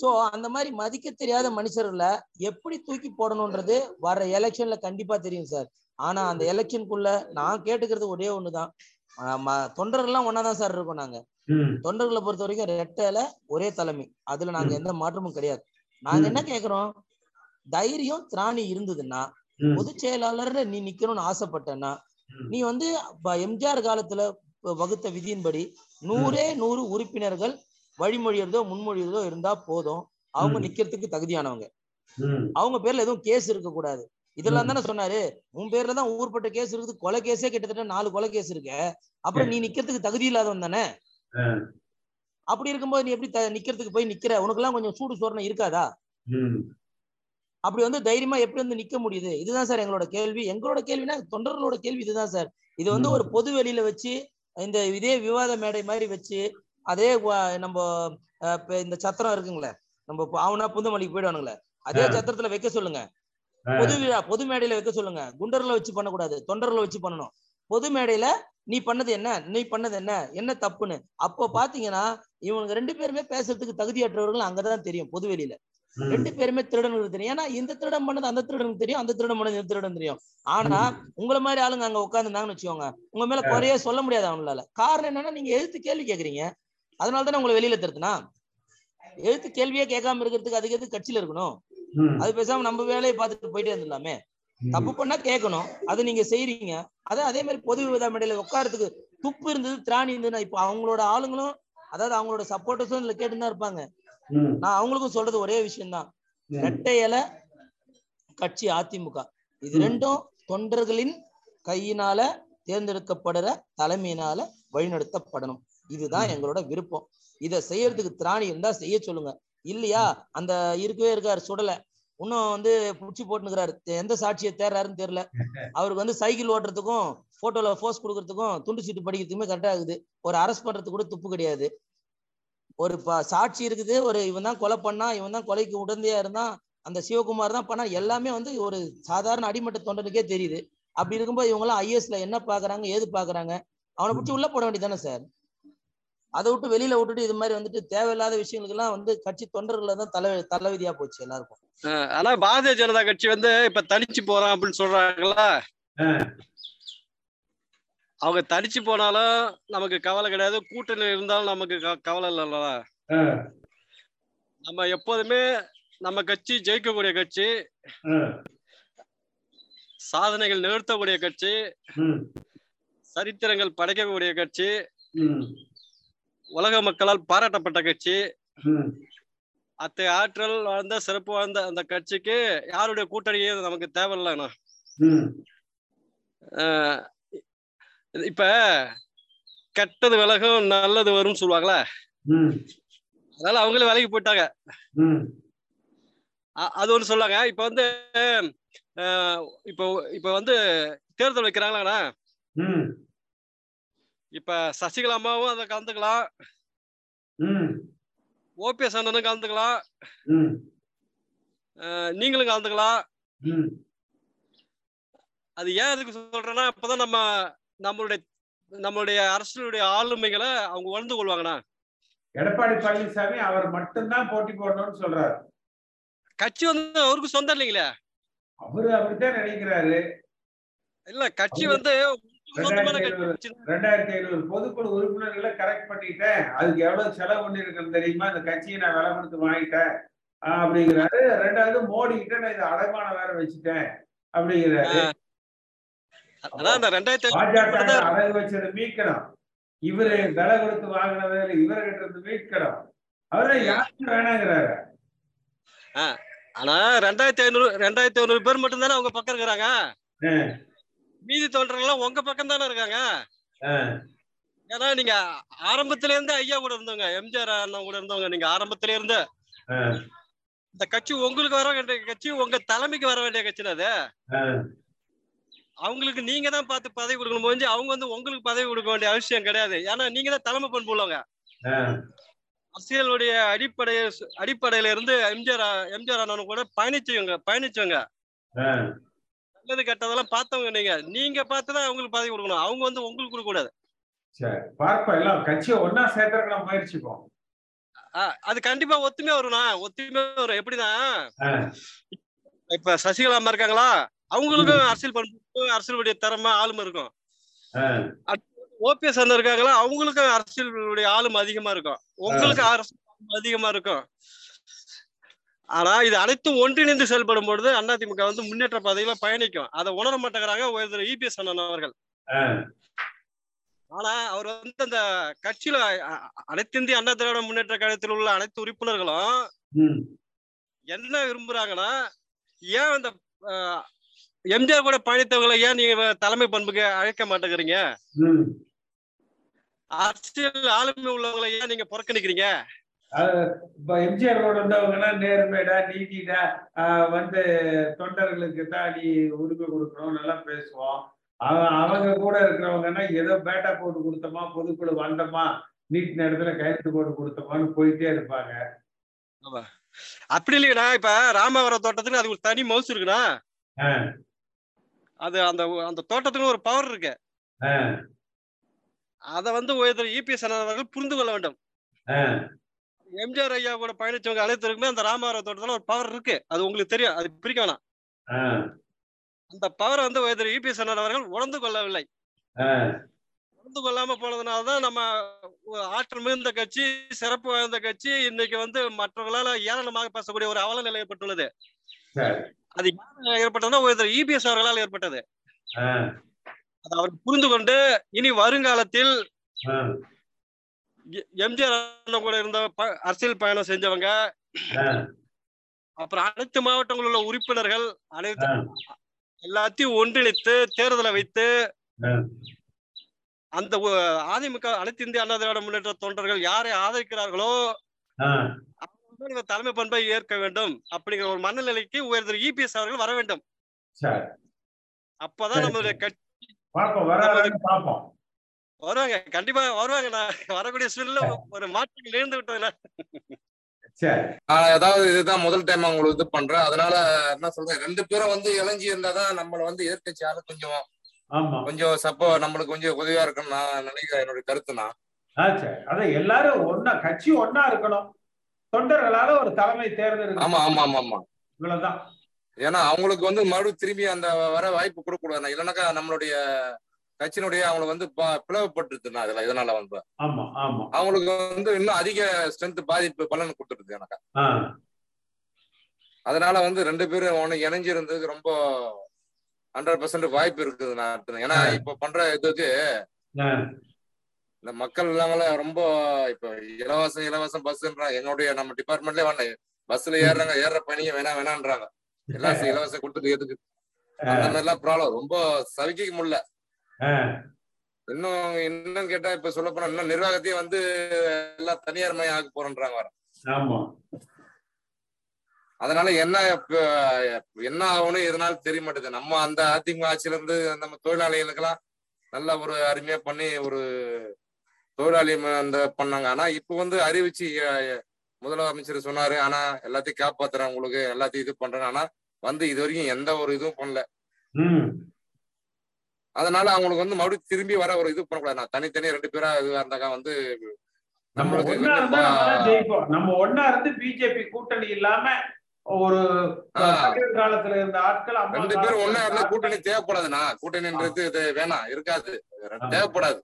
சோ அந்த மாதிரி மதிக்க தெரியாத மனுஷர்களை எப்படி தூக்கி போடணும்ன்றது வர எலெக்ஷன்ல கண்டிப்பா தெரியும் சார் ஆனா அந்த எலெக்ஷனுக்குள்ள நான் கேட்டுக்கிறது ஒரே ஒண்ணுதான். தொண்டர்கள்லாம் ஒன்னாதான் சார் இருக்கோம் நாங்க. தொண்டர்களை பொறுத்த வரைக்கும் ரெட்டையில ஒரே தலைமை. அதுல நாங்க எந்த மாற்றமும் கிடையாது. நாங்க என்ன கேக்குறோம்? தைரியம் திராணி இருந்ததுன்னா. பொதுச் செயலாளர்ல நீ நிக்கணும்னு ஆசைப்பட்டேன்னா நீ வந்து எம்ஜிஆர் காலத்துல வகுத்த விதியின்படி நூறே நூறு உறுப்பினர்கள் வழிமொழியறதோ முன்மொழியறதோ இருந்தா போதும். அவங்க. நிக்கிறதுக்கு தகுதியானவங்க. அவங்க பேர்ல எதுவும் கேஸ் இருக்க கூடாது இதெல்லாம் தானே சொன்னாரு. உன் பேர்ல தான் ஊர்பட்ட கேஸ் இருக்குது. கொலை கேஸே கிட்டத்தட்ட நாலு கொலை கேஸ் இருக்கு. அப்புறம் நீ நிக்கிறதுக்கு தகுதி இல்லாதவன் தானே. அப்படி இருக்கும்போது நீ எப்படி த- நிக்கிறதுக்கு போய் நிக்கிற? உனக்கெல்லாம் கொஞ்சம் சூடு சோரணை இருக்காதா. அப்படி வந்து தைரியமா எப்படி வந்து நிக்க முடியுது? இதுதான் சார் எங்களோட கேள்வி. எங்களோட கேள்வினா தொண்டர்களோட கேள்வி இதுதான் சார். இது வந்து. ஒரு பொது வெளியில வச்சு இந்த இதே விவாத மேடை மாதிரி வச்சு அதே நம்ம இந்த சத்திரம் இருக்குங்களே நம்ம ஆவனா புந்தமல்லிக்கு போயிடுவானுங்களே அதே. சத்திரத்துல வைக்க சொல்லுங்க. பொது விழா பொது மேடையில வைக்க சொல்லுங்க. குண்டர்களை வச்சு பண்ணக்கூடாது தொண்டர்களை வச்சு பண்ணணும். பொது மேடையில நீ பண்ணது என்ன நீ பண்ணது என்ன என்ன தப்புன்னு அப்போ பாத்தீங்கன்னா இவங்க ரெண்டு பேருமே பேசுறதுக்கு தகுதியற்றவர்கள் அங்கதான் தெரியும் பொது வெளியில. ரெண்டு பேருமே திருடனுக்கு தெரியும். ஏன்னா இந்த திருடன் பண்ணது அந்த திருடனுக்கு தெரியும் அந்த திருடன் பண்ணது இந்த திருடன் தெரியும். ஆனா உங்கள மாதிரி ஆளுங்க அங்க உட்காந்துருந்தாங்கன்னு வச்சுக்கோங்க உங்க மேல குறைய சொல்ல முடியாது அவங்களால. காரணம் என்னன்னா நீங்க எழுத்து கேள்வி கேக்குறீங்க. அதனால தானே உங்களை வெளியில திருத்தினா? எழுத்து கேள்வியே கேட்காம இருக்கிறதுக்கு அதுக்கு எதுக்கு கட்சியில இருக்கணும். அது பேசாம நம்ம வேலையை பார்த்துட்டு போயிட்டே இருந்துடலாமே. தப்பு பண்ணா கேட்கணும். அதை நீங்க செய்றீங்க. அதே அதே மாதிரி பொது விவாத மேடையில உட்காரத்துக்கு துப்பு இருந்தது திராணி இருந்ததுன்னா இப்போ அவங்களோட ஆளுங்களும் அதாவது அவங்களோட சப்போர்ட்டர்ஸும் இதுல கேட்டுதான் இருப்பாங்க. நான் அவங்களுக்கும் சொல்றது ஒரே விஷயம்தான். ம். ரெட்டை இலை கட்சி அதிமுக. இது ரெண்டும் தொண்டர்களின் கையினால தேர்ந்தெடுக்கப்படுற தலைமையினால வழிநடத்தப்படணும். இதுதான் எங்களோட விருப்பம். இதை செய்யறதுக்கு திராணி இருந்தா செய்ய சொல்லுங்க. இல்லையா? அந்த இருக்கவே இருக்காரு சுடலை. இன்னும் வந்து புடிச்சு போட்டுனுக்குறாரு எந்த சாட்சியை தேர்றாருன்னு தெரியல. அவருக்கு வந்து சைக்கிள் ஓட்டுறதுக்கும் போட்டோல போஸ் கொடுக்கறதுக்கும் துண்டு சீட்டு படிக்கிறதுக்குமே கரெக்டா இருக்குது. ஒரு அரெஸ்ட் பண்றதுக்கு கூட துப்பு கிடையாது. ஒரு சாட்சி இருக்குது. ஒரு இவன் தான் கொலை பண்ணா இவன் தான் கொலைக்கு உடந்தையா இருந்தான் அந்த சிவகுமார் தான் பண்ணா எல்லாமே வந்து ஒரு சாதாரண அடிமட்ட தொண்டனுக்கே தெரியுது. அப்படி இருக்கும்போது இவங்க எல்லாம் ஐஎஸ்ல என்ன பாக்குறாங்க ஏது பாக்குறாங்க? அவனை பிடிச்சி உள்ள போட வேண்டியதானே சார்? அதை விட்டு வெளியில விட்டுட்டு இது மாதிரி வந்துட்டு தேவையில்லாத விஷயங்களுக்கு எல்லாம் வந்து கட்சி தொண்டர்களை தான் தலை தலைவிதியா போச்சு எல்லாருக்கும். ஆனா பாரதிய ஜனதா கட்சி வந்து இப்ப தனிச்சு போறான் அப்படின்னு சொல்றாங்களா அவங்க தனிச்சு போனாலும் நமக்கு கவலை கிடையாது. கூட்டணி இருந்தாலும் நமக்கு க- கவலை இல்லைல்ல நம்ம எப்போதுமே நம்ம கட்சி ஜெயிக்கக்கூடிய கட்சி. சாதனைகள் நிகழ்த்தக்கூடிய கட்சி. சரித்திரங்கள் படைக்கக்கூடிய கட்சி. உலக மக்களால் பாராட்டப்பட்ட கட்சி. அத்தை ஆற்றல் வாழ்ந்த சிறப்பு வாழ்ந்த அந்த கட்சிக்கு யாருடைய கூட்டணியும் நமக்கு தேவையில்லைண்ணா இப்ப கெட்டது விலகும் நல்லது வரும்னு சொல்லுவாங்களே. அதனால அவங்களே வேலைக்கு போயிட்டாங்க. அது ஒண்ணு சொல்லாங்க இப்ப வந்து இப்போ இப்ப வந்து தேர்தல் வைக்கிறாங்களாண்ணா இப்ப சசிகலா அம்மாவும் அதை கலந்துக்கலாம். ஓபிஎஸ் அண்ணனும் கலந்துக்கலாம். நீங்களும் கலந்துக்கலாம். அது ஏன் அதுக்கு சொல்றேன்னா அப்பதான் நம்ம நம்மளுடைய நம்மளுடைய அரசுடைய ஆளுமைகளை அவங்க உணர்ந்து கொள்வாங்கண்ணா. எடப்பாடி பழனிசாமி அவர் மட்டும்தான் போட்டி போடணும்னு சொல்றாரு. கட்சி வந்து அவருக்கு சொந்தம் இல்லைங்களே. அவரு அப்படித்தான் நினைக்கிறாரு. இல்ல கட்சி வந்து ரெண்டாயிரத்தி ஐநூறு பொதுக்குழு உறுப்பினர்களை கரெக்ட் பண்ணிட்டேன். அதுக்கு எவ்வளவு செலவு பண்ணிருக்கேன்னு தெரியுமா? இந்த கட்சியை நான் விலை கொடுத்து வாங்கிட்டேன் அப்படிங்கிறாரு. ரெண்டாவது மோடி கிட்ட நான் இதை அடைமானம் வேற வச்சுட்டேன். அப்படிங்கிறாரு. பாஜக அடகு வச்சதை மீட்கணும். இவரு விலை கொடுத்து வாங்கினதை இவர்கிட்ட இருந்து மீட்கணும். அவரை யாருக்கு வேணாங்கிறாரு. ஆனா ரெண்டாயிரத்தி ஐநூறு ரெண்டாயிரத்தி ஐநூறு பேர் மட்டும் தானே அவங்க பக்கம் இருக்கிறாங்க? மீதி தொண்டர்கள் உங்க பக்கம் தானே இருக்காங்க? ஏன்னா நீங்க ஆரம்பத்துல இருந்து ஐயா கூட இருந்தவங்க எம்ஜிஆர் அண்ணன் கூட இருந்தவங்க நீங்க ஆரம்பத்துல இருந்து இந்த கட்சி உங்களுக்கு வர வேண்டிய கட்சி உங்க தலைமைக்கு வர வேண்டிய கட்சி அது. அவங்களுக்கு நீங்க தான் பார்த்து பதவி கொடுக்கணும். போது அவங்க வந்து உங்களுக்கு பதவி கொடுக்க வேண்டிய அவசியம் கிடையாது. ஏன்னா நீங்க தான் தலைமை பண்பு உள்ளவங்க. அரசியலுடைய அடிப்படை அடிப்படையில இருந்து எம்ஜிஆர் எம்ஜிஆர் அண்ணன் கூட பயணிச்சவங்க பயணிச்சவங்க. நல்லது கெட்டதெல்லாம் பார்த்தவங்க நீங்க. நீங்க பார்த்துதான் அவங்களுக்கு பதவி கொடுக்கணும். அவங்க வந்து உங்களுக்கு கொடுக்க கூடாது சரி பார்ப்போம். எல்லாம் கட்சியை ஒன்னா நம்ம முயற்சிப்போம் அது கண்டிப்பா ஒத்துமையா வரும்ண்ணா. ஒத்துமையா வரும். எப்படின்னா இப்ப சசிகலா அம்மா இருக்காங்களா? அவங்களுக்கும் அரசியல் பண்பு அரசியலுடைய திறமை ஆளுமை இருக்கும். ஓபிஎஸ் அண்ணன் இருக்காங்களா? அவங்களுக்கும் அரசியலுடைய ஆளுமை அதிகமா இருக்கும். உங்களுக்கு அரசியல் அதிகமா இருக்கும். ஆனா இது அனைத்தும் ஒன்றிணைந்து செயல்படும் பொழுது அதிமுக வந்து முன்னேற்ற பாதையில பயணிக்கும். அதை உணர மாட்டேங்கிறாங்க ஒரு இபிஎஸ் அண்ணன் அவர்கள். ஆனா அவர் வந்து அந்த கட்சியில அனைத்து இந்திய அண்ணா திராவிட முன்னேற்ற கழகத்தில் உள்ள அனைத்து உறுப்பினர்களும் என்ன விரும்புறாங்கன்னா ஏன் அந்த எம்ஜிஆர் கூட பயணித்தவங்களை ஏன் நீங்க தலைமை பண்புக்கு அழைக்க மாட்டேங்கிறீங்க? அரசியல் ஆளுமை உள்ளவங்களை ஏன் நீங்க புறக்கணிக்கிறீங்க? இப்ப எம்ஜிஆர் ரோடு வந்தவங்கன்னா நேர்மைடா நீதிடா வந்து தொண்டர்களுக்கு தான் நீ உரிமை கொடுக்கணும் நல்லா பேசுவோம். அவங்க கூட இருக்கிறவங்கன்னா ஏதோ பேட்டா போட்டு கொடுத்தோமா பொதுக்குழு வந்தோமா நீட் நேரத்துல கையெழுத்து போட்டு கொடுத்தோமான்னு போயிட்டே இருப்பாங்க. அப்படி இல்லைங்கண்ணா இப்ப ராமவரம் தோட்டத்துக்கு அதுக்கு ஒரு தனி மவுஸ் இருக்குண்ணா. அது அந்த அந்த தோட்டத்துக்கு ஒரு பவர் இருக்கு. அதை வந்து இபிஎஸ் அவர்கள் புரிந்து கொள்ள வேண்டும். எம்ஜிஆர் ஐயா கூட பயணிச்சவங்க அனைத்திற்குமே அந்த ராமவரம் தோட்டத்துல ஒரு பவர் இருக்கு. அது உங்களுக்கு தெரியும். அது பிரிக்க வேணாம். அந்த பவரை வந்து உயர்ந்த இபிஎஸ் அவர்கள் உணர்ந்து கொள்ளவில்லை. உணர்ந்து கொள்ளாம போனதுனாலதான் நம்ம ஆற்றல் மிகுந்த கட்சி சிறப்பு வாய்ந்த கட்சி இன்னைக்கு வந்து மற்றவர்களால ஏளனமாக பேசக்கூடிய ஒரு அவல நிலை ஏற்பட்டுள்ளது அது ஏற்பட்டதுன்னா ஒரு இபிஎஸ் அவர்களால் ஏற்பட்டது. அதை அவர் புரிந்து கொண்டு இனி வருங்காலத்தில் எம்ஜிஆர் கூட இருந்த அரசியல் பயணம் செஞ்சவங்க. அப்புறம் அனைத்து மாவட்டங்களில் உள்ள உறுப்பினர்கள் அனைத்து எல்லாத்தையும் ஒன்றிணைத்து தேர்தலை வைத்து அந்த அதிமுக அனைத்து இந்திய அண்ணா திராவிட முன்னேற்ற தொண்டர்கள் யாரை ஆதரிக்கிறார்களோ தலைமை பண்பை ஏற்க வேண்டும். அப்படிங்கிற ஒரு மனநிலைக்கு உயர்ந்த இபிஎஸ் அவர்கள் வர வேண்டும். அப்பதான் நம்மளுடைய கட்சி வருவாங்க. கண்டிப்பா வருவாங்க. நான் வரக்கூடிய சூழ்நிலை ஒரு மாற்றங்கள் நேர்ந்து விட்டதுல ஏதாவது இதுதான் முதல் டைம் உங்களுக்கு இது பண்றேன். அதனால என்ன சொல்றேன்? ரெண்டு பேரும் வந்து இளைஞ்சி இருந்தாதான் நம்மள வந்து எதிர்க்கட்சி ஆளு கொஞ்சம் ஆமா. கொஞ்சம் சப்போ நம்மளுக்கு கொஞ்சம் உதவியா இருக்குன்னு நான் நினைக்கிறேன். என்னுடைய கருத்துனா அதான் எல்லாரும் ஒன்னா கட்சி ஒன்னா இருக்கணும். தொண்டர்களால ஒரு தலைமை தேர்ந்தெடுக்க ஆமா ஆமா ஆமா ஆமா. இவ்வளவுதான். ஏன்னா அவங்களுக்கு வந்து மறுபடியும் திரும்பி அந்த வர வாய்ப்பு கொடுக்க கூடாது இல்லைனாக்கா நம்மளுடைய கட்சியினுடைய அவங்களை வந்து ப- பிளவுபட்டுருதுண்ணா அதுல இதனால வந்து. அவங்களுக்கு வந்து இன்னும் அதிக ஸ்ட்ரென்த் பாதிப்பு பலன் கொடுத்துருது எனக்கு. அதனால வந்து ரெண்டு பேரும் ஒண்ணு இணைஞ்சு இருந்ததுக்கு ரொம்ப ஹண்ட்ரட் பர்சன்ட் வாய்ப்பு இருக்குது நான் ஏன்னா இப்ப பண்ற இதுக்கு இந்த மக்கள் இல்லாமல ரொம்ப இப்ப இலவசம் இலவசம் பஸ்ன்றாங்க என்னுடைய நம்ம டிபார்ட்மெண்ட்லயே வேண்டாம் பஸ்ல ஏறுறாங்க ஏறுற பணியை வேணா வேணான்றாங்க. எல்லாம் இலவசம் கொடுத்துட்டு எதுக்கு? அந்த மாதிரி எல்லாம் ப்ராப்ளம் ரொம்ப சவிக்க முடியல. இன்னும் இன்னும் கேட்டா இப்ப சொல்ல போனா இன்னும் நிர்வாகத்தையும் வந்து எல்லாம் தனியார் மயம் ஆக்க போறேன்றாங்க ஆமா. அதனால என்ன என்ன ஆகும்னு இதனால தெரிய மாட்டேங்குது. நம்ம அந்த அதிமுக ஆட்சியில இருந்து நம்ம தொழிலாளிகளுக்கெல்லாம் நல்ல ஒரு அருமையா பண்ணி ஒரு தொழிலாளி அந்த பண்ணாங்க. ஆனா இப்ப வந்து அறிவிச்சு முதலமைச்சர் சொன்னாரு. ஆனா எல்லாத்தையும் காப்பாத்துறேன் உங்களுக்கு எல்லாத்தையும் இது பண்றேன். ஆனா வந்து இது வரைக்கும் எந்த ஒரு இதுவும் பண்ணல. அதனால அவங்களுக்கு வந்து மறுபடியும் திரும்பி வர ஒரு இது பண்ணக்கூடாது. நான் தனித்தனியா ரெண்டு பேரா இதுவா இருந்தாக்கா வந்து நம்ம ஒன்னா இருந்தா நம்ம தான் பா- ஜெயிப்போம். நம்ம ஒன்னா இருந்து பிஜேபி கூட்டணி இல்லாம ஒரு காலத்துல இருந்த ஆட்கள் ரெண்டு பேரும் ஒன்னா இருந்தா கூட்டணி தேவைப்படாதுண்ணா. கூட்டணின்றது இது வேணாம் இருக்காது. தேவைப்படாது.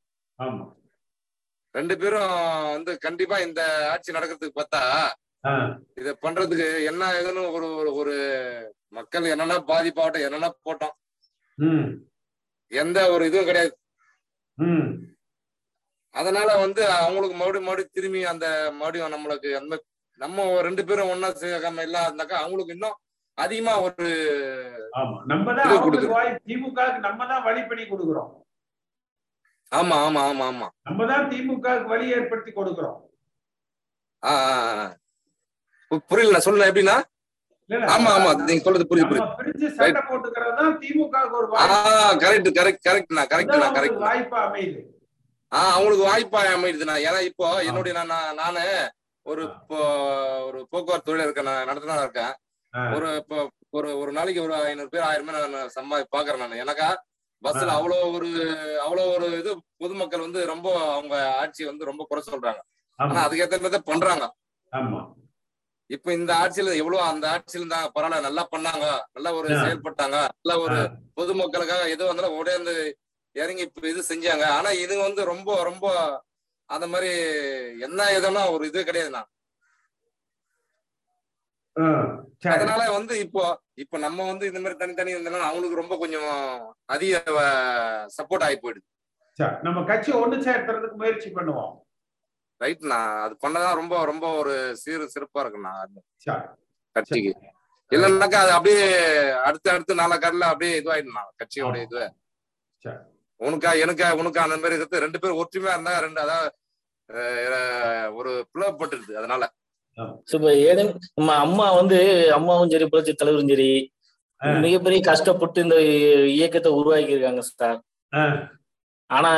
ரெண்டு பேரும் வந்து கண்டிப்பா இந்த ஆட்சி நடக்கிறதுக்கு பார்த்தா இத பண்றதுக்கு என்ன ஏதுன்னு ஒரு ஒரு- மக்கள் என்னென்ன பாதிப்பாகட்டும் என்னென்ன போட்டோம். எந்த ஒரு இதுவும் கிடையாது. அதனால வந்து அவங்களுக்கு மறுபடியும் மறுபடியும் திரும்பி அந்த மறுபடியும் நம்மளுக்கு அந்த நம்ம ரெண்டு பேரும் ஒன்னா சேர்க்காம இல்லாதாக்கா அவங்களுக்கு இன்னும் அதிகமா ஒரு நம்ம தான் திமுகவுக்கு நம்ம தான் வழி பண்ணி கொடுக்குறோம். ஆமா ஆமா ஆமா ஆமா. நம்ம தான் திமுகவுக்கு வழி ஏற்படுத்தி கொடுக்குறோம். புரியல நான் சொல்ல எப்படின்னா ஆமா ஆமா. நீங்க சொல்றது புரியுது புரியுது. கரெக்ட் கரெக்ட் கரெக்ட்ண்ணா அதான் கரெக்ட்ண்ணா அவங்களுக்கு கரெக்ட் வாய்ப்பா அமையுது. ஆ அவங்களுக்கு வாய்ப்பா அமைடுதுண்ணா ஏன்னா இப்போ என்னுடைய நான் நான் நானு ஒரு ஒரு போக்குவரத்து தொழில் இருக்கேன் நான் நடத்தினா இருக்கேன். ஒரு இப்போ ஒரு ஒரு நாளைக்கு ஒரு ஐநூறு பேர் ஆயிரம் பேர் நான் சம்பாதி பாக்குறேன் நான். எனக்கா பஸ்ல. அவ்வளோ ஒரு அவ்வளோ ஒரு இது பொதுமக்கள் வந்து ரொம்ப அவங்க ஆட்சி வந்து ரொம்ப குறை சொல்றாங்க. ஆனா அதுக்கேற்ற பண்றாங்க. ஆமா. இப்ப இந்த ஆட்சியில எவ்வளவு அந்த ஆட்சியில இருந்தாங்க பரவாயில்ல நல்லா பண்ணாங்க நல்லா ஒரு. செயல்பட்டாங்க நல்ல ஒரு. பொதுமக்களுக்காக எது வந்தாலும் உடனே வந்து இறங்கி இப்ப இது செஞ்சாங்க. ஆனா இது வந்து ரொம்ப ரொம்ப அந்த மாதிரி என்ன எதுனா ஒரு இது ஆ, சரி. அதனால வந்து இப்போ இப்ப நம்ம வந்து இந்த மாதிரி தனித்தனி இருந்தனால அவங்களுக்கு ரொம்ப கொஞ்சம் அதிக சப்போர்ட் ஆகி போயிடுது. நம்ம கட்சி ஒண்ணு சேர்த்துறதுக்கு முயற்சி பண்ணுவோம். ரைட்ண்ணா அது பண்ணதான் ரொம்ப ரொம்ப ஒரு சீரு சிறப்பா இருக்குண்ணா கட்சிக்கு. இல்லைன்னாக்கா அது அப்படியே அடுத்து அடுத்து நாலா காரில் அப்படியே இதுவாயிடுண்ணா கட்சியோட இது சரி. உனக்கா எனக்கா உனக்கா அந்த மாதிரி இருக்கிறது ரெண்டு பேரும் ஒற்றுமையா இருந்தா ரெண்டு அதாவது ஒரு பிளவுபட்டுருது அதனால. இப்ப ஏன்னு நம்ம அம்மா வந்து அம்மாவும் சரி புரட்சி தலைவரும் சரி மிகப்பெரிய கஷ்டப்பட்டு இந்த இயக்கத்தை உருவாக்கி இருக்காங்க சார் ஆனா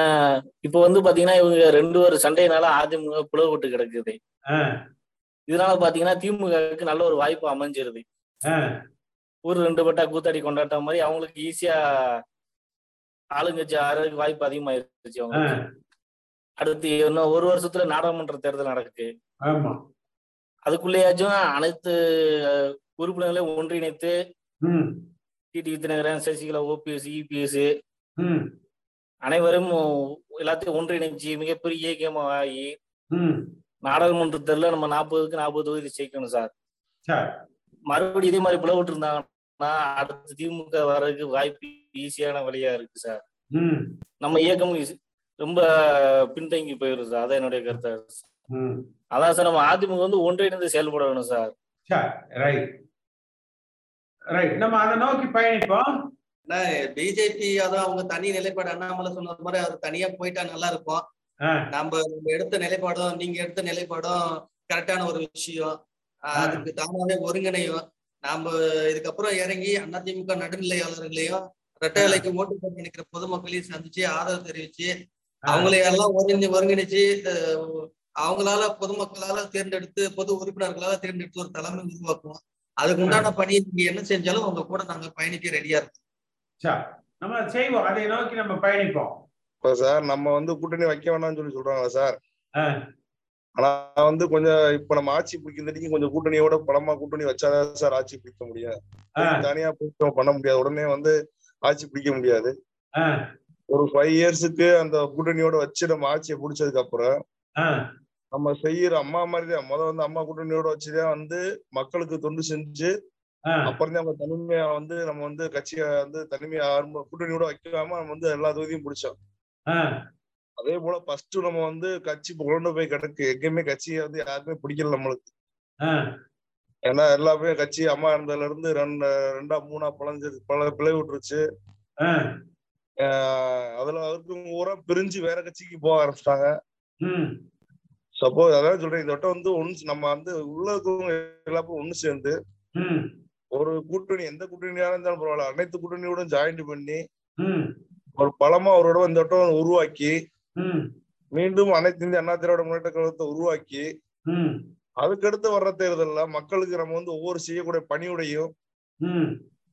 இப்ப வந்து பாத்தீங்கன்னா இவங்க ரெண்டு ஒரு சண்டையினால அதிமுக பிளவுபட்டு கிடக்குது. இதனால பாத்தீங்கன்னா திமுகவுக்கு நல்ல ஒரு வாய்ப்பு அமைஞ்சிருது. ஒரு ரெண்டு பட்டா கூத்தாடி கொண்டாட்ட மாதிரி அவங்களுக்கு ஈஸியா ஆளுங்கட்சி ஆறதுக்கு வாய்ப்பு அதிகமாயிருச்சு ஆ, அவங்களுக்கு. அடுத்து இன்னும் ஒரு வருஷத்துல நாடாளுமன்ற தேர்தல் நடக்கு அதுக்குள்ளேயாச்சும் அனைத்து உறுப்பினர்களையும் ஒன்றிணைத்து TT Dinakaran Sasikala OPS EPS அனைவரும் எல்லாத்தையும் ஒன்றிணைச்சு மிகப்பெரிய இயக்கமாகி ம். நாடாளுமன்ற தேர்தலில் நம்ம நாற்பதுக்கு நாற்பது தொகுதி ஜெயிக்கணும் சார். மறுபடியும் இதே மாதிரி பிளவுட்டு இருந்தாங்கன்னா அடுத்து திமுக வர்றதுக்கு வாய்ப்பு ஈஸியான வழியா இருக்கு சார். நம்ம இயக்கம் ரொம்ப பின்தங்கி போயிடும் சார். அதான் என்னுடைய கருத்து. அதான் சார் நம்ம அதிமுக வந்து ஒன்றிணைந்து செயல்பட வேணும் சார். சரி ரைட் ரைட் நம்ம அதை நோக்கி பயணிப்போம். பிஜேபி அதான் அவங்க தனி நிலைப்பாடு அண்ணாமலை சொன்னது மாதிரி அவர் தனியா போயிட்டா நல்லா இருக்கும். நம்ம எடுத்த நிலைப்பாடும் நீங்க எடுத்த நிலைப்பாடும் கரெக்டான ஒரு விஷயம். அதுக்கு தானாவே ஒருங்கிணையும். நாம இதுக்கப்புறம் இறங்கி அதிமுக நடுநிலையாளர்களையும் ரெட்டை இலைக்கு ஓட்டு போட்டு நினைக்கிற பொதுமக்களையும் சந்திச்சு ஆதரவு தெரிவிச்சு அவங்களை எல்லாம் ஒருங்கி ஒருங்கிணைச்சு அவங்களால பொதுமக்களால தேர்ந்தெடுத்து பொது உறுப்பினர்களால தேர்ந்தெடுத்து ஒரு தலைமை உருவாக்குவோம். அதுக்கு உண்டான பணியை நீங்க என்ன செஞ்சாலும் உங்க கூட நாங்க பயணிக்க ரெடியா இருக்கோம் சரி நம்ம செய்வோம். அதை நோக்கி நம்ம பயணிப்போம். சார் நம்ம வந்து கூட்டணி வைக்க வேணாம்னு சொல்லி சொல்றாங்களா சார்? ஆனா வந்து கொஞ்சம் இப்ப நம்ம ஆட்சி பிடிக்கிறதுக்கு கொஞ்சம் கூட்டணியோட பலமா கூட்டணி வச்சாதான் சார் ஆட்சி பிடிக்க முடியும். தனியா பிடிக்க பண்ண முடியாது. உடனே வந்து ஆட்சி பிடிக்க முடியாது. ஒரு ஃபைவ் இயர்ஸுக்கு அந்த கூட்டணியோட வச்சு நம்ம ஆட்சியை பிடிச்சதுக்கு அப்புறம் நம்ம செய்யற அம்மா மாதிரி தான் முத வந்து அம்மா கூட்டணியோட வச்சுதான் வந்து மக்களுக்கு தொண்டு செஞ்சு அப்புறம் அவங்க தனிமையா வந்து நம்ம வந்து கட்சியை வந்து தனிமையா ஆரம்ப கூட்டணியோட வைக்காம நம்ம வந்து எல்லா தொகுதியும் பிடிச்சோம் அதே போல ஃபர்ஸ்ட் நம்ம வந்து கட்சி கொண்டு போய் கிடக்கு. எங்கேயுமே கட்சியை வந்து யாருமே பிடிக்கல நம்மளுக்கு. ஏன்னா எல்லாமே கட்சி அம்மா இருந்ததுல இருந்து ரெண்டு ரெண்டா மூணா பழஞ்சு பல பிளை விட்டுருச்சு. அதுல அவருக்கு ஊரா பிரிஞ்சு வேற கட்சிக்கு போக ஆரம்பிச்சிட்டாங்க. சப்போஸ் அதான் சொல்றேன் இந்த வட்டம் வந்து ஒன்னு நம்ம வந்து உள்ள இருக்கவங்க எல்லாரும் ஒண்ணு சேர்ந்து ஒரு கூட்டணி எந்த கூட்டணியா இருந்தாலும் பரவாயில்ல. அனைத்து கூட்டணியோட ஜாயிண்ட் பண்ணி ஒரு பலமா இடம் இந்த வட்டம் உருவாக்கி மீண்டும் அனைத்து இந்திய அண்ணா திராவிட முன்னேற்ற கழகத்தை உருவாக்கி அதுக்கடுத்து வர்ற தேர்தல்ல மக்களுக்கு நம்ம வந்து ஒவ்வொரு செய்யக்கூடிய பணியுடையும்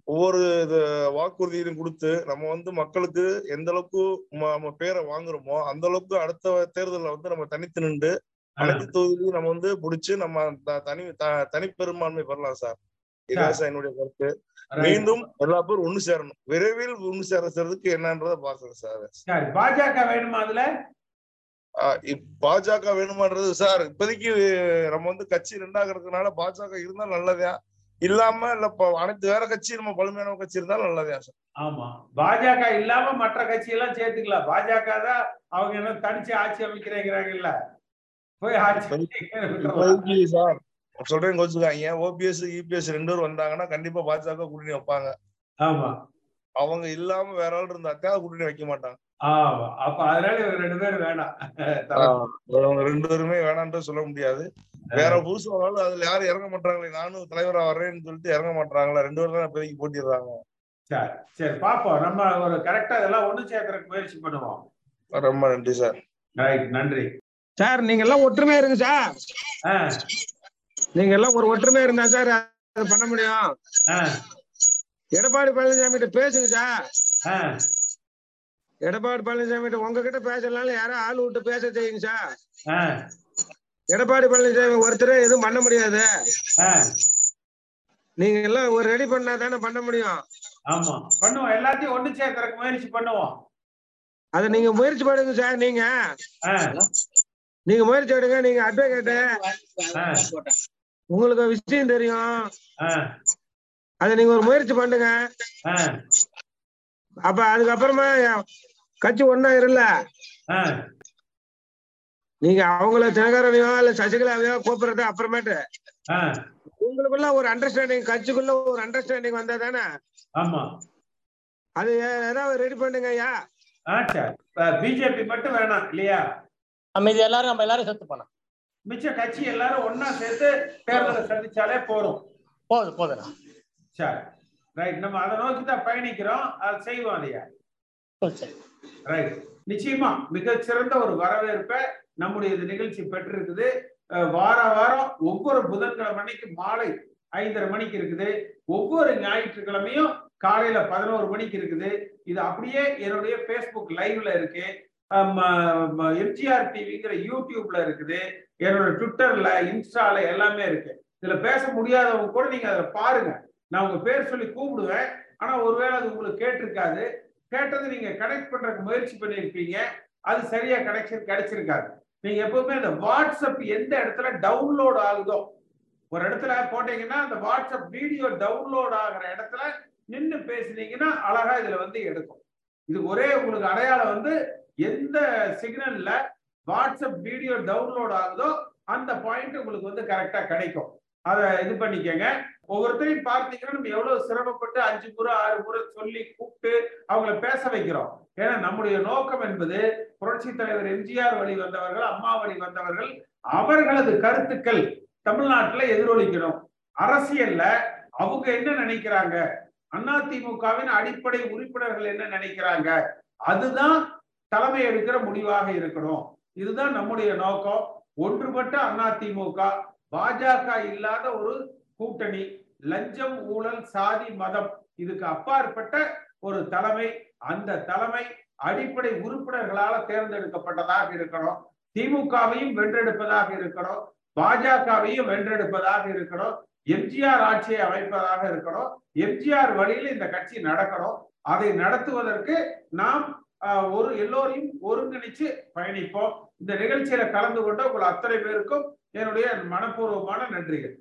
ஒவ்வொரு இது வாக்குறுதியிலும் கொடுத்து நம்ம வந்து மக்களுக்கு எந்த அளவுக்கு நம்ம பேரை வாங்குறோமோ அந்த அளவுக்கு அடுத்த தேர்தல்ல வந்து நம்ம தனித்து நின்று அனைத்து தொகுதியிலும் நம்ம வந்து பிடிச்சு நம்ம தனி த- தனிப்பெரும்பான்மை பெறலாம் சார். இதான் என்னுடைய கருத்து. மீண்டும் எல்லா பேரும் ஒண்ணு சேரணும். விரைவில் ஒண்ணு சேர சேர்றதுக்கு என்னன்றத பாக்குறேன் சார். பாஜக வேணுமா அதுல? பாஜக வேணுமான்றது சார் இப்போதைக்கு நம்ம வந்து கட்சி ரெண்டாகிறதுனால பாஜக இருந்தா நல்லதா இல்லாம இல்ல அனைத்து வேற கட்சி நம்ம பழுமையான கட்சி இருந்தாலும் நல்லதா சார்? ஆமா. பாஜக இல்லாம மற்ற கட்சி எல்லாம் சேர்த்துக்கலாம். பாஜக தான் அவங்க என்ன தனிச்சு ஆட்சி அமைக்கிறேங்கிறாங்கல்ல. போய் ஆட்சி சார் சொல்றேன் கோச்சுக்காங்க ஓபிஎஸ் இபிஎஸ் ரெண்டு பேரும் வந்தாங்கன்னா கண்டிப்பா பாஜக கூட்டணி வைப்பாங்க. ஆமா. அவங்க இல்லாம வேற ஆள் இருந்தாக்கா கூட்டணி வைக்க மாட்டாங்க. அப்ப அதனால இவங்க ரெண்டு பேரும் வேணாம். ஆஹ் அவங்க ரெண்டு பேருமே வேணான்ட்டு சொல்ல முடியாது. வேற புதுசு ஆள் அதுல யாரும் இறங்க மாட்டாங்களே. நானும் தலைவரா வர்றேன்னு சொல்லிட்டு இறங்க மாட்டாங்களா. ரெண்டு பேரும் தான் இப்போதைக்கு போட்டிடுறாங்க. சரி சரி பாப்போம். நம்ம ஒரு கரெக்டா இதெல்லாம் ஒண்ணு சேர்க்கறதுக்கு முயற்சி பண்ணுவோம். ரொம்ப நன்றி சார். ரைட் நன்றி. சார் நீங்க எல்லாம் ஒற்றுமையா இருங்க சார். நீங்க எல்லாம் ஒரு ஒற்றுமையா இருந்தா சார் அது பண்ண முடியும். எடப்பாடி பழனிசாமி கிட்ட பேசுங்க சார். எடப்பாடி பழனிசாமி கிட்ட உங்ககிட்ட பேசலாம் யாரும் ஆள் விட்டு பேச செய்யுங்க சார். எடப்பாடி பழனிசாமி ஒருத்தரே எதுவும் பண்ண முடியாது. நீங்க எல்லாம் ஒரு ரெடி பண்ணா தானே பண்ண முடியும். ஆமா. பண்ணுவோம். எல்லாத்தையும் ஒண்ணு சேர்க்கறதுக்கு முயற்சி பண்ணுவோம். அதை நீங்க முயற்சி பண்ணுங்க சார் நீங்க. நீங்க முயற்சி எடுங்க நீங்க அட்வொகேட்டு உங்களுக்கு விஷயம் தெரியும். அதை நீங்க ஒரு முயற்சி பண்ணுங்க. அப்ப அதுக்கப்புறமா கட்சி ஒன்னா இருல. நீங்க அவங்கள தினகரனையோ இல்ல சசிகலாவையோ கூப்பிடுறது அப்புறமேட்டு. உங்களுக்குள்ள ஒரு அண்டர்ஸ்டாண்டிங் கட்சிக்குள்ள ஒரு அண்டர்ஸ்டாண்டிங் வந்தா தானே? ஆமா. அது ஏதாவது ரெடி பண்ணுங்க ஐயா. பிஜேபி மட்டும் வேணாம் இல்லையா? அமைதி எல்லாரும் நம்ம எல்லாரும் செத்து போனோம் மிச்ச கட்சி எல்லாரும் ஒண்ணா சேர்த்து தேர்தலை சந்திச்சாலே போதும். போதும் போதும் சரி. ரைட் நம்ம அதை நோக்கி தான் பயணிக்கிறோம். அதை செய்வோம் இல்லையா? ரைட் நிச்சயமா மிகச் சிறந்த ஒரு வரவேற்பை நம்முடைய இந்த நிகழ்ச்சி பெற்றிருக்குது. வார வாரம் ஒவ்வொரு புதன்கிழமை அன்னைக்கு மாலை ஐந்தரை மணிக்கு இருக்குது. ஒவ்வொரு ஞாயிற்றுக்கிழமையும் காலையில பதினோரு மணிக்கு இருக்குது. இது அப்படியே என்னுடைய ஃபேஸ்புக் லைவ்ல இருக்கு. எம்ஜிஆர் டிவிங்கிற யூடியூப்ல இருக்குது என்னோட ட்விட்டர்ல இன்ஸ்டால எல்லாமே இருக்கு. இதுல பேச முடியாதவங்க கூட நீங்க அதை பாருங்க. நான் உங்க பேர் சொல்லி கூப்பிடுவேன். ஆனா ஒருவேளை அது உங்களுக்கு கேட்டிருக்காது. கேட்டது நீங்க கனெக்ட் பண்றதுக்கு முயற்சி பண்ணியிருப்பீங்க. அது சரியா கனெக்ஷன் கிடைச்சிருக்காது. நீங்க எப்பவுமே இந்த வாட்ஸ்அப் எந்த இடத்துல டவுன்லோட் ஆகுதோ ஒரு இடத்துல போட்டீங்கன்னா அந்த வாட்ஸ்அப் வீடியோ டவுன்லோட் ஆகிற இடத்துல நின்று பேசுனீங்கன்னா அழகா இதுல வந்து எடுக்கும். இது ஒரே உங்களுக்கு அடையாளம் வந்து எந்த சிக்னல்ல வாட்ஸ்அப் வீடியோ டவுன்லோட் ஆகுதோ அந்த பாயிண்ட் உங்களுக்கு வந்து கரெக்டா கிடைக்கும். அதை இது பண்ணிக்கங்க. ஒவ்வொருத்தரையும் பார்த்தீங்கன்னா நம்ம எவ்வளவு சிரமப்பட்டு அஞ்சு முறை ஆறு முறை சொல்லி கூப்பிட்டு அவங்கள பேச வைக்கிறோம். ஏன்னா நம்முடைய நோக்கம் என்பது புரட்சி தலைவர் எம்ஜிஆர் வழி வந்தவர்கள் அம்மா வழி வந்தவர்கள் அவர்களது கருத்துக்கள் தமிழ்நாட்டுல எதிரொலிக்கணும். அரசியல்ல அவங்க என்ன நினைக்கிறாங்க? அதிமுகவின் அடிப்படை உறுப்பினர்கள் என்ன நினைக்கிறாங்க? அதுதான் தலைமை எடுக்கிற முடிவாக இருக்கணும். இதுதான் நம்முடைய நோக்கம். ஒன்றுபட்ட அதிமுக பாஜக இல்லாத ஒரு கூட்டணி லஞ்சம் ஊழல் சாதி மதம் இதுக்கு அப்பாற்பட்ட ஒரு தலைமை அந்த தலைமை அடிப்படை உறுப்பினர்களால தேர்ந்தெடுக்கப்பட்டதாக இருக்கணும். திமுகவையும் வென்றெடுப்பதாக இருக்கணும். பாஜகவையும் வென்றெடுப்பதாக இருக்கணும். எம்ஜிஆர் ஆட்சியை அமைப்பதாக இருக்கணும். எம்ஜிஆர் வழியில் இந்த கட்சி நடக்கணும். அதை நடத்துவதற்கு நாம் ஒரு எல்லோரையும் ஒருங்கிணைச்சு பயணிப்போம். இந்த நிகழ்ச்சியில கலந்து கொண்ட உங்கள் அத்தனை பேருக்கும் என்னுடைய மனப்பூர்வமான நன்றிகள்.